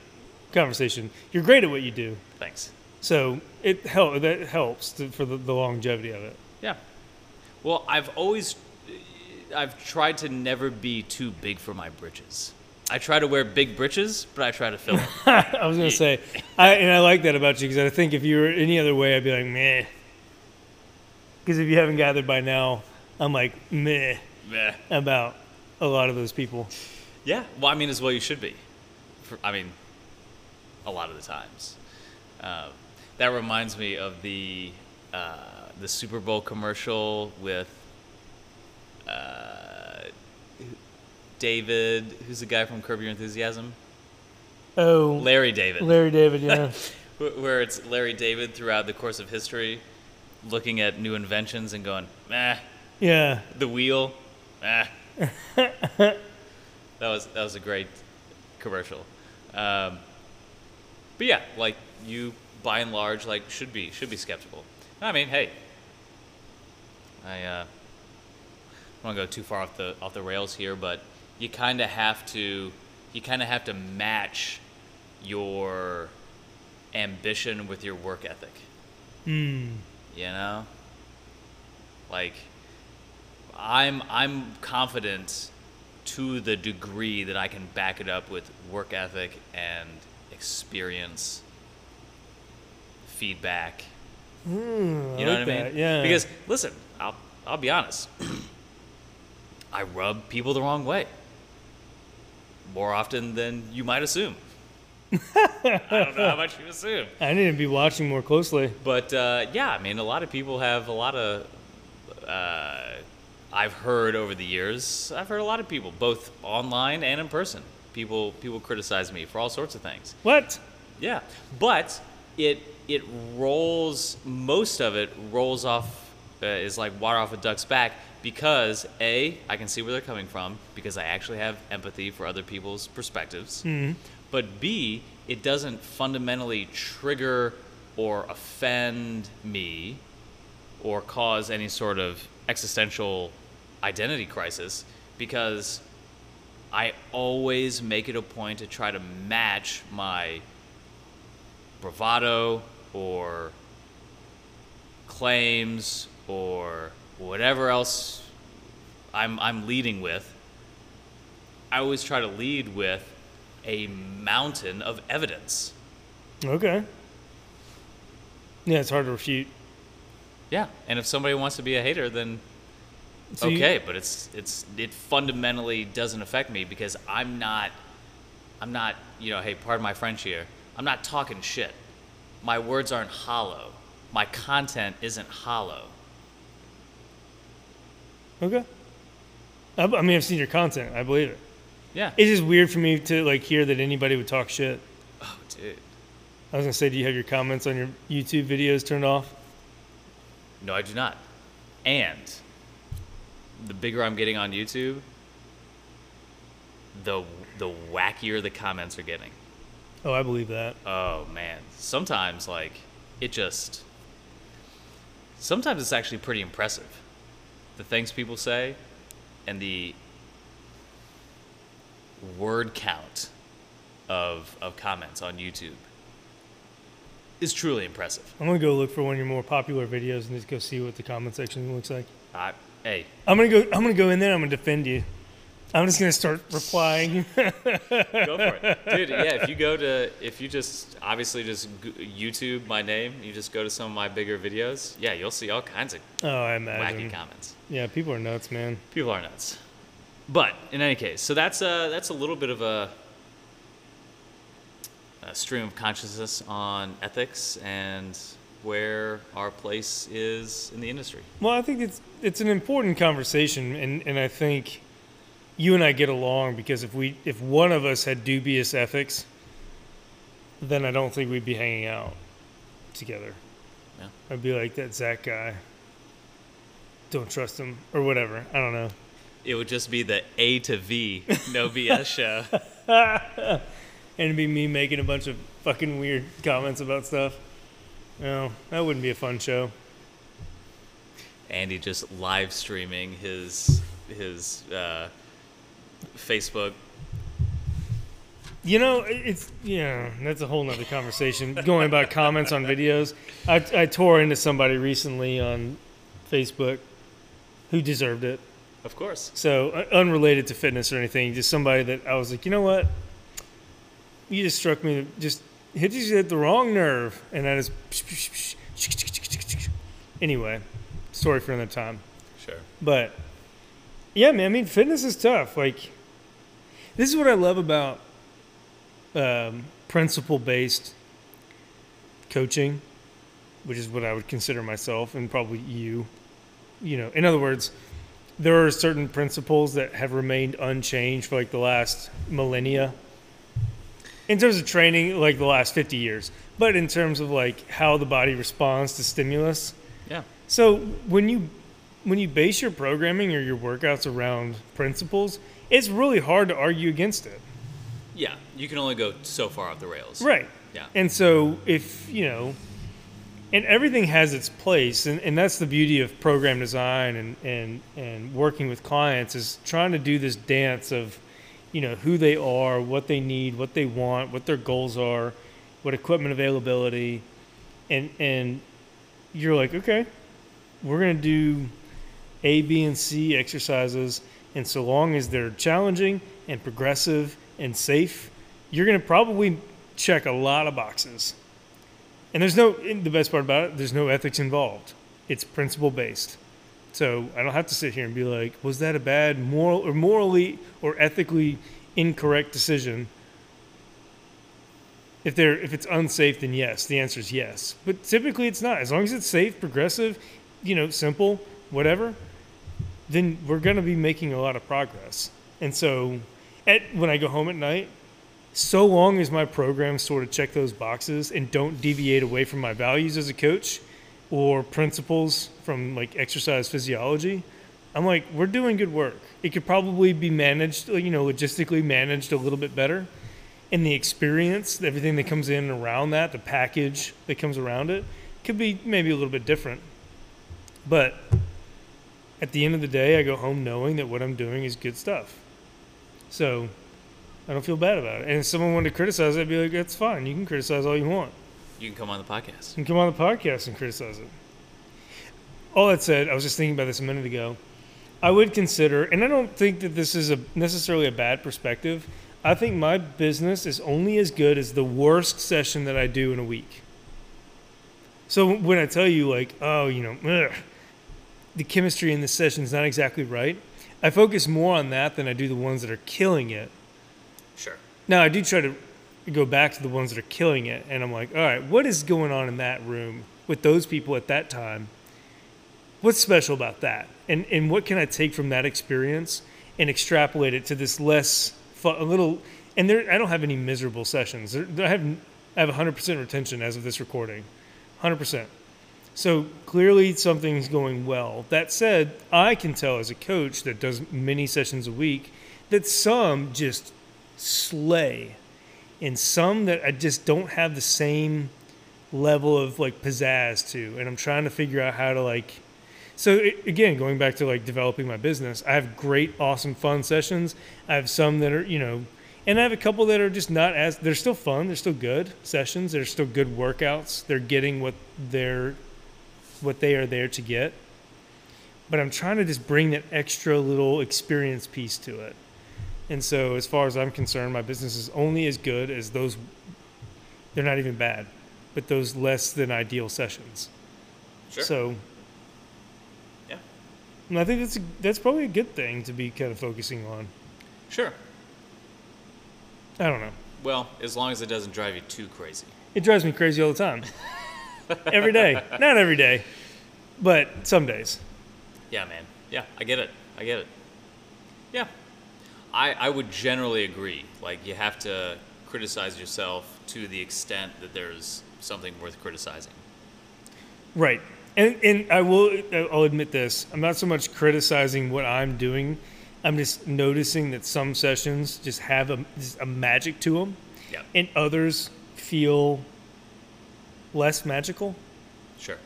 conversation. You're great at what you do. Thanks. So it help that helps to, for the, the longevity of it. Yeah. Well, I've always I've tried to never be too big for my britches. I try to wear big britches, but I try to fill them. I was gonna say, I and I like that about you because I think if you were any other way, I'd be like meh. Because if you haven't gathered by now, I'm like meh Meh. about a lot of those people. Yeah. Well, I mean, as well you should be. For, I mean, a lot of the times. Uh, that reminds me of the uh, the Super Bowl commercial with uh, David, who's the guy from Curb Your Enthusiasm? Oh, Larry David. Larry David, yeah. Where it's Larry David throughout the course of history, looking at new inventions and going, "Meh, yeah. the wheel, meh." that was that was a great commercial. Um, but yeah, like you, by and large, like should be should be skeptical. I mean, hey, I uh, don't want to go too far off the off the rails here, but you kind of have to you kind of have to match your ambition with your work ethic. Hmm. You know, like I'm I'm confident to the degree that I can back it up with work ethic and experience, feedback. Mm, You know like what I that, mean? Yeah. Because listen, I'll I'll be honest. I rub people the wrong way. More often than you might assume. I don't know how much you assume. I need to be watching more closely. But uh, yeah, I mean, a lot of people have a lot of uh, I've heard over the years, I've heard a lot of people, both online and in person. People people criticize me for all sorts of things. What? Yeah, but it it rolls most of it rolls off uh, is like water off a duck's back because a I can see where they're coming from because I actually have empathy for other people's perspectives. Mm-hmm. But b it doesn't fundamentally trigger or offend me or cause any sort of existential identity crisis because I always make it a point to try to match my bravado or claims or whatever else I'm, I'm leading with. I always try to lead with a mountain of evidence. Okay. Yeah, it's hard to refute. Yeah, and if somebody wants to be a hater, then So you- okay, but it's it's it fundamentally doesn't affect me because I'm not I'm not, you know, hey, pardon my French here. I'm not talking shit. My words aren't hollow. My content isn't hollow. Okay. I, I mean, I've seen your content. I believe it. Yeah. It's just weird for me to like hear that anybody would talk shit. oh, dude. I was gonna say, do you have your comments on your YouTube videos turned off? No, I do not. And the bigger I'm getting on YouTube, the the wackier the comments are getting. Oh, I believe that. Oh man, sometimes like it just sometimes it's actually pretty impressive. The things people say and the word count of of comments on YouTube is truly impressive. I'm gonna go look for one of your more popular videos and just go see what the comment section looks like. I, hey, I'm gonna go. I'm gonna go in there. And I'm gonna defend you. I'm just gonna start replying. go for it, dude. Yeah, if you go to if you just obviously just YouTube my name, you just go to some of my bigger videos. Yeah, you'll see all kinds of oh, I wacky comments. Yeah, people are nuts, man. People are nuts. But in any case, so that's a that's a little bit of a, a stream of consciousness on ethics and where our place is in the industry. Well, I think it's it's an important conversation, and, and I think you and I get along because if we if one of us had dubious ethics, then I don't think we'd be hanging out together. Yeah. I'd be like that Zach guy. Don't trust him or whatever. I don't know. It would just be the A to V no BS show. and it'd be me making a bunch of fucking weird comments about stuff. No, that wouldn't be a fun show. Andy just live streaming his his uh, Facebook. You know, it's yeah, that's a whole nother conversation. Going about comments on videos, I, I tore into somebody recently on Facebook who deserved it. Of course. So uh, unrelated to fitness or anything, just somebody that I was like, you know what, you just struck me, just hit you at the wrong nerve, and that is. Anyway, story for another time. Sure. But yeah, man, I mean, fitness is tough. Like, this is what I love about um, principle based coaching, which is what I would consider myself and probably you. You know, in other words, there are certain principles that have remained unchanged for like the last millennia in terms of training, like the last 50 years, but in terms of like how the body responds to stimulus. Yeah. So when you when you base your programming or your workouts around principles, it's really hard to argue against it. Yeah. You can only go so far off the rails. Right. Yeah. And so if, you know, and everything has its place and, and that's the beauty of program design and, and, and working with clients is trying to do this dance of, you know, who they are, what they need, what they want, what their goals are, what equipment availability, and and you're like, okay, we're gonna do A, B, and C exercises, and so long as they're challenging and progressive and safe, you're gonna probably check a lot of boxes. And there's no, the best part about it, there's no ethics involved. It's principle based. So I don't have to sit here and be like, was that a bad moral or morally or ethically incorrect decision? If they're if it's unsafe, then yes, the answer is yes. But typically it's not. As long as it's safe, progressive, you know, simple, whatever, then we're going to be making a lot of progress. And so, at when I go home at night, so long as my programs sort of check those boxes and don't deviate away from my values as a coach or principles from like exercise physiology, I'm like, we're doing good work. It could probably be managed, you know, logistically managed a little bit better. And the experience, everything that comes in around that, the package that comes around it, could be maybe a little bit different. But at the end of the day, I go home knowing that what I'm doing is good stuff. So I don't feel bad about it. And if someone wanted to criticize it, I'd be like, that's fine. You can criticize all you want. You can come on the podcast. You can come on the podcast and criticize it. All that said, I was just thinking about this a minute ago. I would consider, and I don't think that this is a necessarily a bad perspective. I think my business is only as good as the worst session that I do in a week. So when I tell you, like, oh, you know, ugh, the chemistry in this session is not exactly right, I focus more on that than I do the ones that are killing it. Sure. Now I do try to go back to the ones that are killing it, and I'm like, all right, what is going on in that room with those people at that time? What's special about that, and and what can I take from that experience and extrapolate it to this less fun, a little? And there, I don't have any miserable sessions. There, I have I have 100% retention as of this recording, 100%. So clearly something's going well. That said, I can tell as a coach that does many sessions a week that some just slay. And some that I just don't have the same level of like pizzazz to. And I'm trying to figure out how to like so it, again going back to like developing my business I have great awesome fun sessions. I have some that are you know and I have a couple that are just not as they're still fun they're still good sessions they're still good workouts they're getting what they're what they are there to get but I'm trying to just bring that extra little experience piece to it and so, as far as I'm concerned, my business is only as good as those. They're not even bad, but those less than ideal sessions. Sure. So, yeah. and I think that's a, that's probably a good thing to be kind of focusing on. Sure. I don't know. Well, as long as it doesn't drive you too crazy. It drives me crazy all the time. every day, not every day, but some days. Yeah, man. Yeah, I get it. I get it. Yeah. I, I would generally agree. Like, you have to criticize yourself to the extent that there's something worth criticizing. Right. And and I will I'll admit this. I'm not so much criticizing what I'm doing. I'm just noticing that some sessions just have a, just a magic to them, Yeah. and others feel less magical. Sure.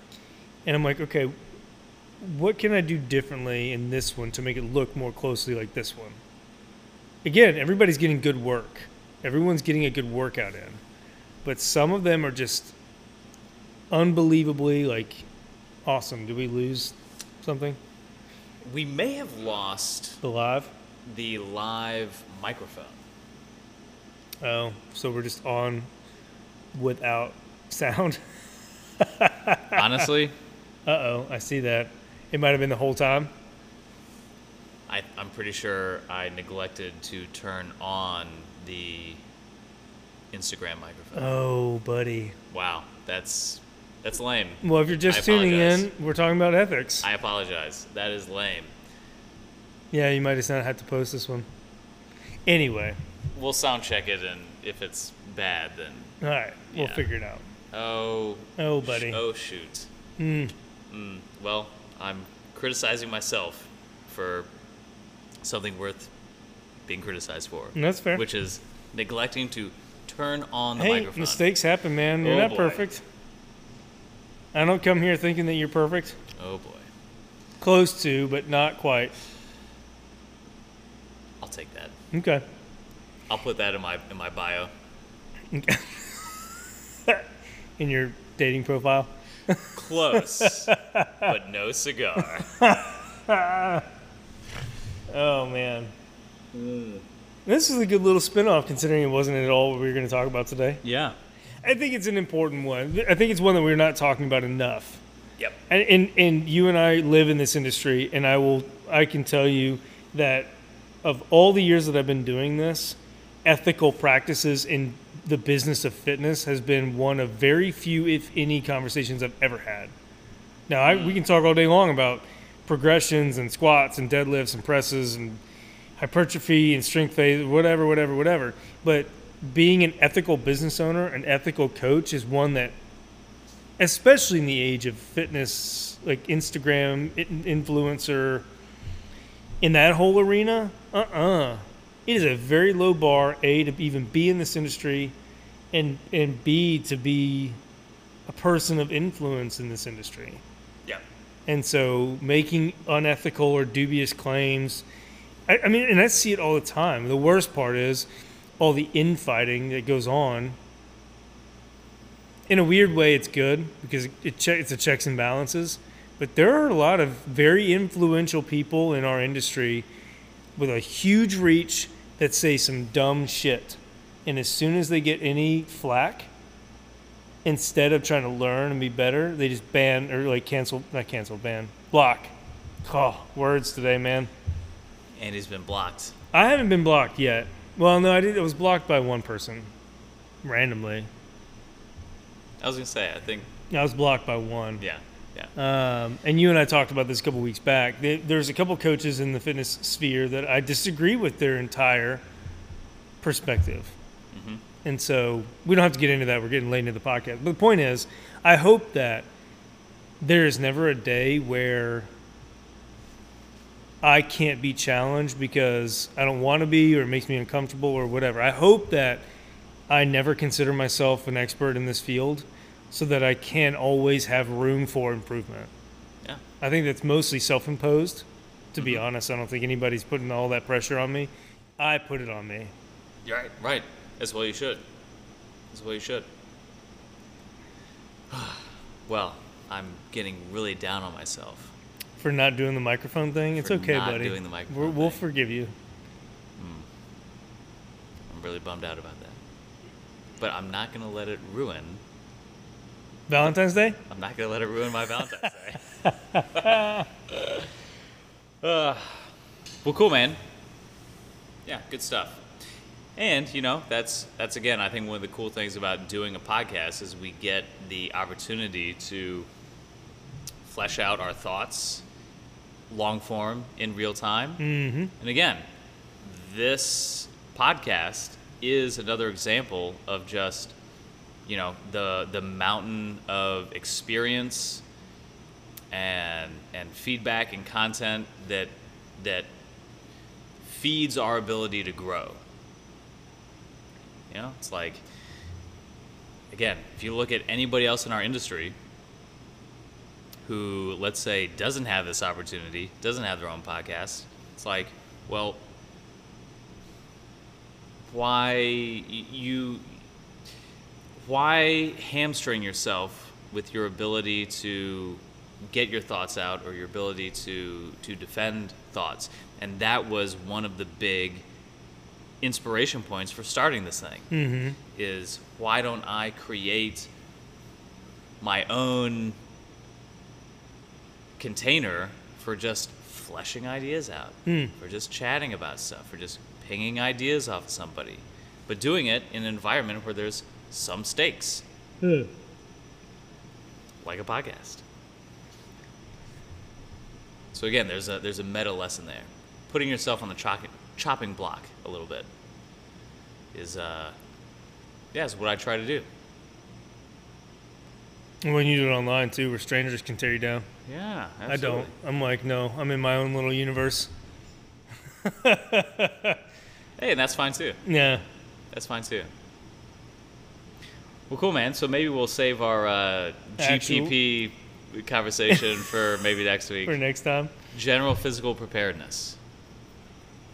And I'm like, okay, what can I do differently in this one to make it look more closely like this one? Again, everybody's getting good work. Everyone's getting a good workout in. But some of them are just unbelievably like awesome. Did we lose something? We may have lost The live? the live microphone. Oh, so we're just on without sound. Honestly, Uh oh, I see that. It might have been the whole time. I, I'm pretty sure I neglected to turn on the Instagram microphone. Oh, buddy. Wow, that's that's lame. Well, if you're just I tuning apologize. in, we're talking about ethics. I apologize. That is lame. yeah, you might just not have to post this one. Anyway, We'll sound check it, and if it's bad, then all right, we'll Yeah. figure it out. Oh, Oh, sh- buddy. oh shoot. Mm. Mm, well, I'm criticizing myself for something worth being criticized for, And that's fair. which is neglecting to turn on the hey, microphone. mistakes happen, man. You're Oh, not boy. perfect. I don't come here thinking that you're perfect. Oh boy, Close to, but not quite. I'll take that. Okay. I'll put that in my in my bio. In your dating profile. Close, but no cigar. Oh man. This is a good little spin-off considering it wasn't at all what we were going to talk about today. Yeah. I think it's an important one. I think it's one that we're not talking about enough. Yep. And, and and you and I live in this industry, and I will I can tell you that of all the years that I've been doing this, ethical practices in the business of fitness has been one of very few, if any, conversations I've ever had. Now I, we can talk all day long about progressions and squats and deadlifts and presses and hypertrophy and strength phase, whatever, whatever, whatever. But being an ethical business owner, an ethical coach is one that, especially in the age of fitness, like Instagram influencer, in that whole arena, uh uh It is a very low bar, A, to even be in this industry, and, and B, to be a person of influence in this industry. Yeah. And so making unethical or dubious claims, I, I mean, and I see it all the time. The worst part is all the infighting that goes on. In a weird way, it's good because it che- it's a checks and balances. But there are a lot of very influential people in our industry with a huge reach that say some dumb shit. And as soon as they get any flack, instead of trying to learn and be better, they just ban or like cancel, not cancel, ban, block. Oh, words today, man. And he's been blocked. I haven't been blocked yet. Well, no, I did. It was blocked by one person, randomly. I was gonna say, I think, I was blocked by one. yeah, yeah. Um, and you and I talked about this a couple weeks back. There's a couple coaches in the fitness sphere that I disagree with their entire perspective. Mm-hmm. And so we don't have to get into that. We're getting late into the podcast. But the point is, I hope that there is never a day where I can't be challenged because I don't want to be or it makes me uncomfortable or whatever. I hope that I never consider myself an expert in this field so that I can always have room for improvement. Yeah. I think that's mostly self imposed. To be Mhm. honest, I don't think anybody's putting all that pressure on me. I put it on me. You're right. Right. As well you should. As well you should. well, I'm getting really down on myself. For not doing the microphone thing, it's okay, not buddy. doing the microphone We're, we'll thing. forgive you. I'm really bummed out about that. But I'm not gonna let it ruin. Valentine's Day? I'm not gonna let it ruin my Valentine's Day. uh, well, cool, man. Yeah, good stuff. And you know, that's that's again, I think one of the cool things about doing a podcast is we get the opportunity to flesh out our thoughts, long form in real time. Mm-hmm. And again, this podcast is another example of just, you know, the the mountain of experience and and feedback and content that that feeds our ability to grow. You know, it's like again, if you look at anybody else in our industry who let's say doesn't have this opportunity, doesn't have their own podcast, it's like, well, why you why hamstring yourself with your ability to get your thoughts out or your ability to to defend thoughts? And that was one of the big inspiration points for starting this thing Mm-hmm. is why don't I create my own container for just fleshing ideas out, Hmm. for just chatting about stuff, for just pinging ideas off of somebody, but doing it in an environment where there's some stakes, like a podcast. So again, there's a there's a meta lesson there. Putting yourself on the chopping chopping block a little bit is uh yeah, is what I try to do. When you do it online too, where strangers can tear you down. Yeah, I don't. I'm like, no, I'm in my own little universe. Hey, and that's fine too. Yeah. That's fine too. Well, cool, man. So maybe we'll save our uh, Actual- GPP conversation for maybe next week. For next time. General physical preparedness.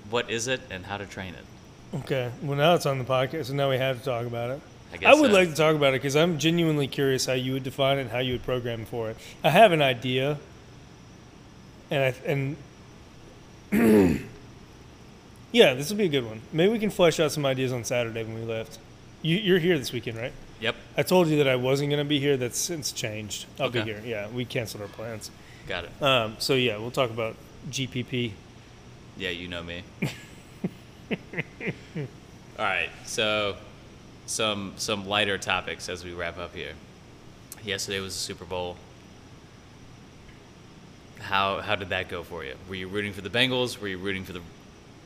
What is it, and how to train it? Okay. Well, now it's on the podcast, so now we have to talk about it. I I, would so. like to talk about it because I'm genuinely curious how you would define it and how you would program for it. I have an idea, and I and yeah, this will be a good one. Maybe we can flesh out some ideas on Saturday when we left. You, you're here this weekend, right? Yep, I told you that I wasn't going to be here. That's since changed. I'll be here. Yeah, we canceled our plans. got it. Um, so yeah, we'll talk about GPP. Yeah, you know me. All right, so some some lighter topics as we wrap up here. Yesterday was the Super Bowl. how how did that go for you? Were you rooting for the Bengals? Were you rooting for the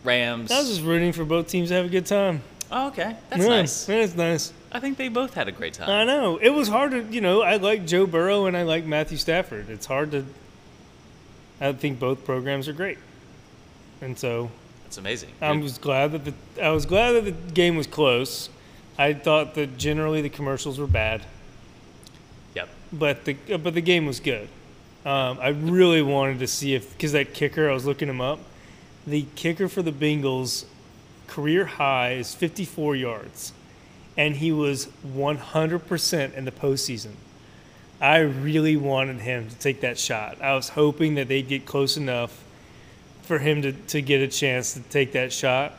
Rams? I was just rooting for both teams to have a good time. oh, okay, that's yeah, nice. That's nice. I think they both had a great time. I know. It was hard to, you know, I like Joe Burrow and I like Matthew Stafford. It's hard to. I think both programs are great, and so That's amazing. I was glad that the I was glad that the game was close. I thought that generally the commercials were bad, Yep. but the but the game was good. Um, I really wanted to see if because that kicker I was looking him up. The kicker for the Bengals career high is 54 yards, and he was 100% in the postseason. I really wanted him to take that shot. I was hoping that they'd get close enough for him to, to get a chance to take that shot.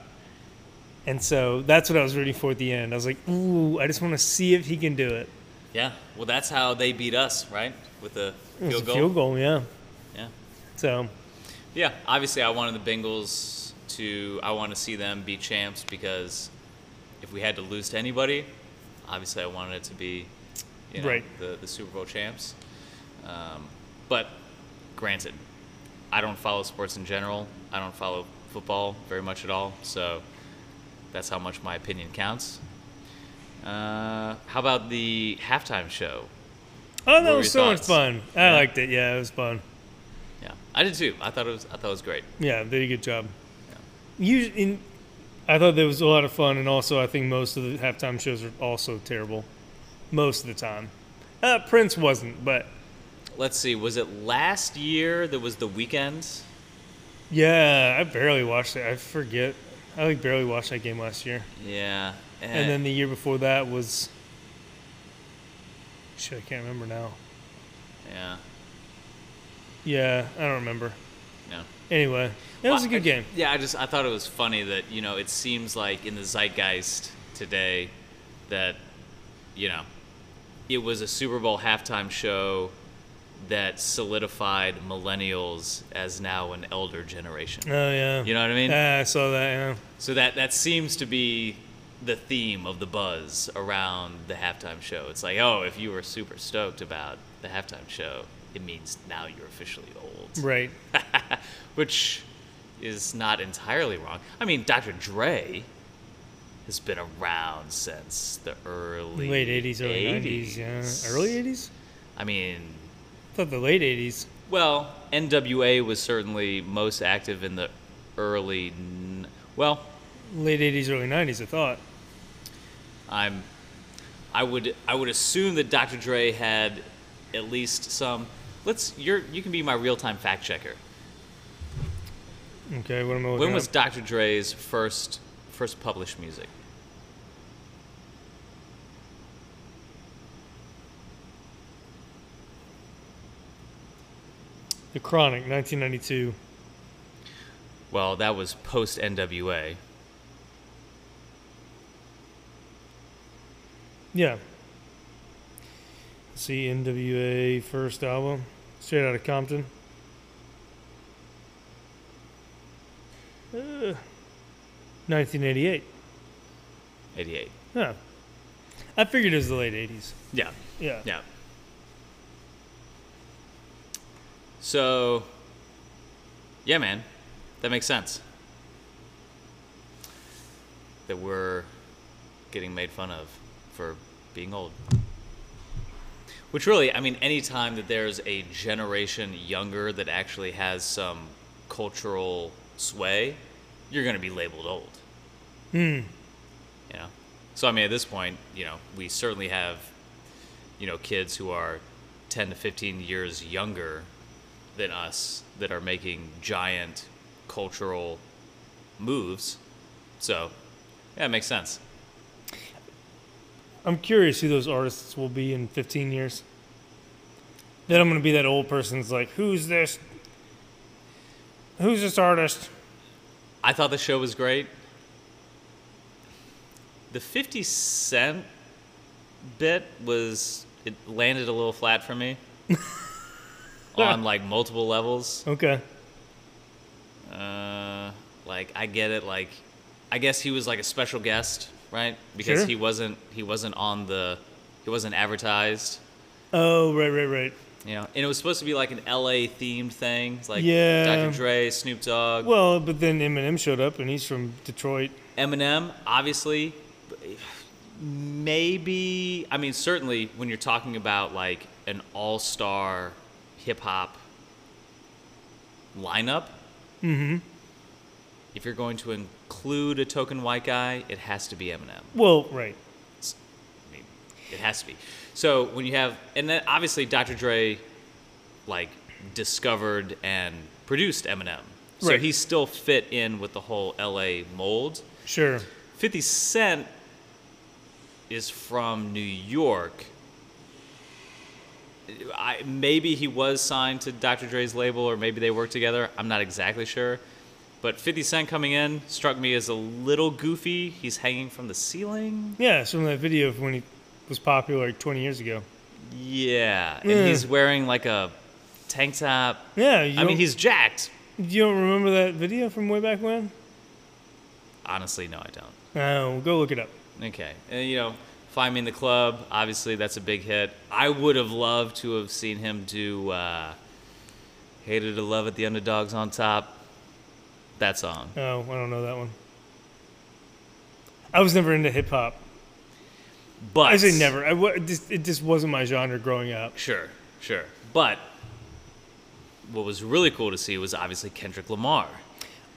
And so that's what I was rooting for at the end. I was like, ooh, I just want to see if he can do it. Yeah. Well, that's how they beat us, right? With the field a goal. field goal, yeah. Yeah. So, Yeah. Obviously, I wanted the Bengals to. I want to see them be champs because if we had to lose to anybody, obviously I wanted it to be, you know, Right. the the Super Bowl champs. Um, but granted, I don't follow sports in general. I don't follow football very much at all. So that's how much my opinion counts. Uh, how about the halftime show? oh, that was so much fun. I Yeah. liked it. Yeah, it was fun. Yeah, I did too. I thought it was. I thought it was great. Yeah, they did a good job. You, in, I thought there was a lot of fun, and also I think most of the halftime shows are also terrible, most of the time. Uh, Prince wasn't, but Let's see. Was it last year that was the Weeknd? yeah, I barely watched it. I forget. I like barely watched that game last year, Yeah. and then eh. the year before that was. Shit, I can't remember now. yeah. Yeah, I don't remember. No. Anyway, it was a good I- game. Yeah, I just I thought it was funny that you know it seems like in the zeitgeist today that you know it was a Super Bowl halftime show that solidified millennials as now an elder generation. Oh yeah. You know what I mean? Ah, I saw that. Yeah. So that that seems to be the theme of the buzz around the halftime show. It's like, oh, if you were super stoked about the halftime show, it means now you're officially old. Right. Which is not entirely wrong. I mean, Dr. Dre has been around since the early Late '80s, early '90s. Yeah. Early '80s. I mean, thought the late '80s. well, NWA was certainly most active in the early. N- well, Late '80s, early '90s. I thought. I'm I would I would assume that Dr. Dre had at least some let's you're you can be my real-time fact checker. Okay, what am I looking When at? was Dr. Dre's first first published music? The Chronic, 1992. Well, that was post NWA. Yeah. See NWA first album, straight out of Compton. Uh, 1988. 88. Yeah. I figured it was the late 80s. Yeah. Yeah. Yeah. So, yeah, man, that makes sense. That we're getting made fun of for being old. Which really, I mean, anytime that there's a generation younger that actually has some cultural sway, you're going to be labeled old. Hmm. You know? So, I mean, at this point, you know, we certainly have, you know, kids who are 10 to 15 years younger than us that are making giant cultural moves. So, yeah, it makes sense. I'm curious who those artists will be in 15 years. Then I'm going to be that old person's like, who's this? Who's this artist? I thought the show was great. The 50 Cent bit was, it landed a little flat for me on like multiple levels. Okay. Uh, like I get it. Like, I guess he was like a special guest, right? Because Sure. he wasn't he wasn't on the he wasn't advertised. Oh, right, right, right. You know, and it was supposed to be like an LA themed thing. It's like Yeah. Dr. Dre, Snoop Dogg, Well, but then Eminem showed up, and he's from Detroit. Eminem, obviously. Maybe, I mean, certainly when you're talking about like an all star hip hop lineup, Mm-hmm. if you're going to include a token white guy, it has to be Eminem. Well, right. I mean, it has to be. So when you have, and then obviously Dr. Dre, like, discovered and produced Eminem. So Right. he still fit in with the whole LA mold. Sure. 50 Cent is from New York. I, maybe he was signed to Dr. Dre's label, or maybe they worked together. I'm not exactly sure. But 50 Cent coming in struck me as a little goofy. He's hanging from the ceiling. Yeah, it's from that video of when he was popular like 20 years ago. Yeah, and Yeah. he's wearing like a tank top. Yeah, I mean, he's jacked. You don't remember that video from way back when? Honestly, no, I don't. No, go look it up. Okay, and you know, Find Me in the Club. Obviously, that's a big hit. I would have loved to have seen him do uh, "Hate It or Love It." The Underdogs on top. That song. Oh, I don't know that one. I was never into hip hop. But I say never. I, wa- it, just, it just wasn't my genre growing up. Sure, sure. But what was really cool to see was obviously Kendrick Lamar.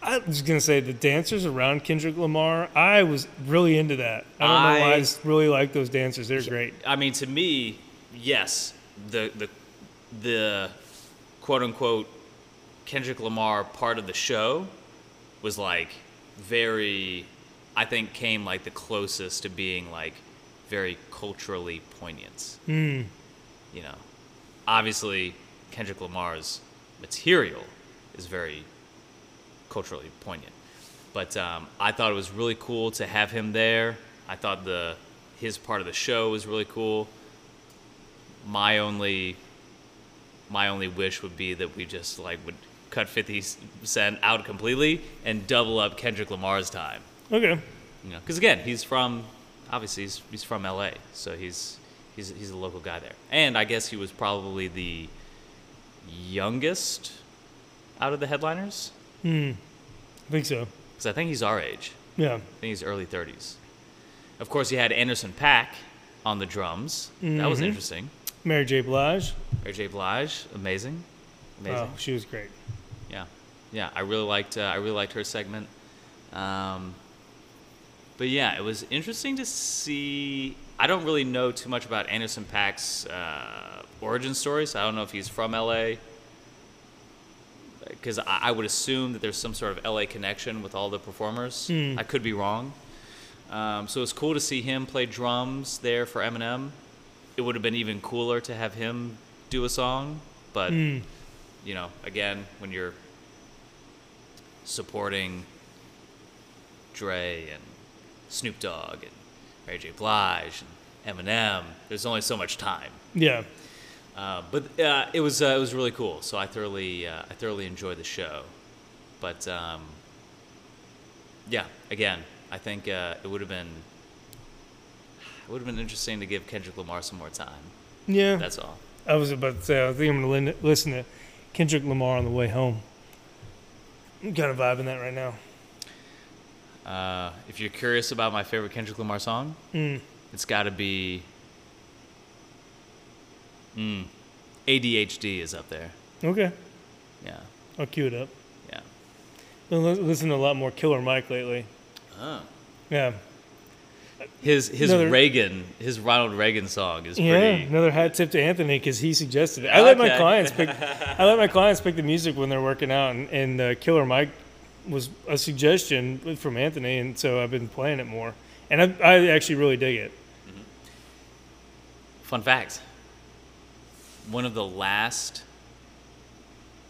I was gonna say the dancers around Kendrick Lamar. I was really into that. I don't know why. I I- just really like those dancers. They're great. I mean, to me, yes, the the the quote unquote Kendrick Lamar part of the show was like very, I think, came like the closest to being like very culturally poignant. Hmm. You know, obviously, Kendrick Lamar's material is very culturally poignant. But um, I thought it was really cool to have him there. I thought the his part of the show was really cool. My only my only wish would be that we just like would cut 50 Cent out completely and double up Kendrick Lamar's time. Okay. You know, because again, he's from obviously he's, he's from LA, so he's he's he's a local guy there. And I guess he was probably the youngest out of the headliners Hmm. I think so. because I think he's our age. Yeah. I think he's early 30s. Of course, you had Anderson .Paak on the drums. That was Mhm. interesting. Mary J. Blige. Mary J. Blige, amazing, amazing. Oh, she was great. Yeah, yeah. I really liked. Uh, I really liked her segment. Um, but yeah, it was interesting to see. I don't really know too much about Anderson .Paak's uh, origin story, so I don't know if he's from LA. Because I, I would assume that there's some sort of LA connection with all the performers. Hmm. I could be wrong. Um, so it's cool to see him play drums there for Eminem. It would have been even cooler to have him do a song, but Hmm. you know, again, when you're supporting Dre and Snoop Dogg and Mary J. Blige and Eminem, there's only so much time. Yeah. Uh, but uh, it was uh, it was really cool. So I thoroughly uh, I thoroughly enjoyed the show. But um, yeah, again, I think uh, it would have been it would have been interesting to give Kendrick Lamar some more time. Yeah. That's all. I was about to say, I think I'm going to listen to Kendrick Lamar on the way home. I'm kind of vibing that right now. Uh, if you're curious about my favorite Kendrick Lamar song, Mm. it's got to be. Mm, ADHD is up there. Okay. Yeah, I'll cue it up. yeah. Been li- listening to a lot more Killer Mike lately. Oh. Yeah. His his Another- Reagan his Ronald Reagan song is Yeah. pretty. Another hat tip to Anthony because he suggested it. I let my clients pick. I let my clients pick the music when they're working out, and, and uh, Killer Mike was a suggestion from Anthony, and so I've been playing it more, and I, I actually really dig it. Fun fact one of the last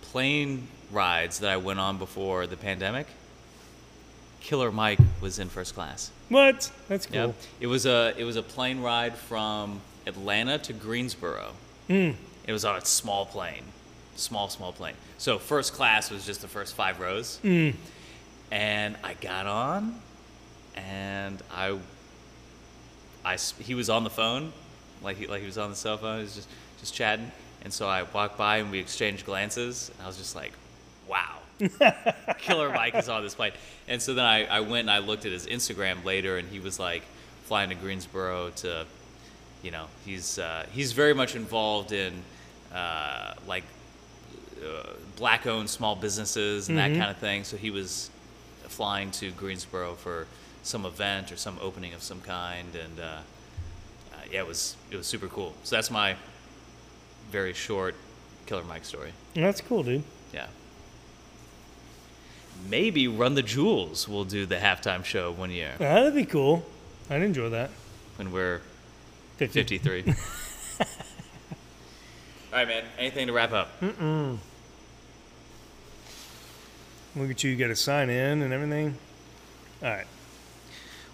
plane rides that I went on before the pandemic, Killer Mike was in first class. What? That's cool. Yep. It was a it was a plane ride from Atlanta to Greensboro. Mm. It was on a small plane, small small plane. So first class was just the first five rows, Mm. and I got on, and I, I he was on the phone, like he like he was on the cell phone, he was just just chatting, And so I walked by and we exchanged glances. And I was just like, wow, Killer Mike is on this plane. And so then I, I went and I looked at his Instagram later, and he was like flying to Greensboro to, you know, he's uh, he's very much involved in uh, like uh, black-owned small businesses and that kind of thing. So he was flying to Greensboro for some event or some opening of some kind, and uh, uh, yeah, it was it was super cool. So that's my very short Killer Mike story. That's cool, dude. Yeah. Maybe Run the Jewels will do the halftime show one year That'd be cool. I'd enjoy that. when we're 50. 53. All right, man. Anything to wrap up? Mm-mm. Look at you, you got to sign in and everything. All right.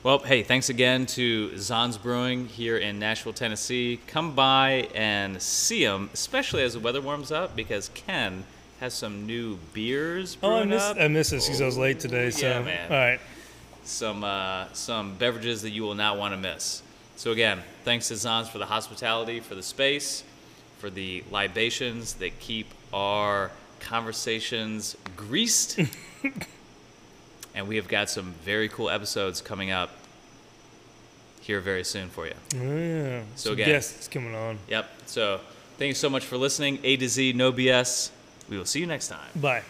Well, hey, thanks again to Czann's Brewing here in Nashville, Tennessee. Come by and see them, especially as the weather warms up, because Ken has some new beers Oh, I brewing missed, up. I missed this because I was late today. So, Yeah, man. all right. some uh, some beverages that you will not want to miss. So again, thanks to Czann's for the hospitality, for the space, for the libations that keep our conversations greased. and we have got some very cool episodes coming up here very soon for you. Oh, yeah. So Some again- guests coming on. Yep. So thank you so much for listening. A to Z, no BS. We will see you next time. Bye.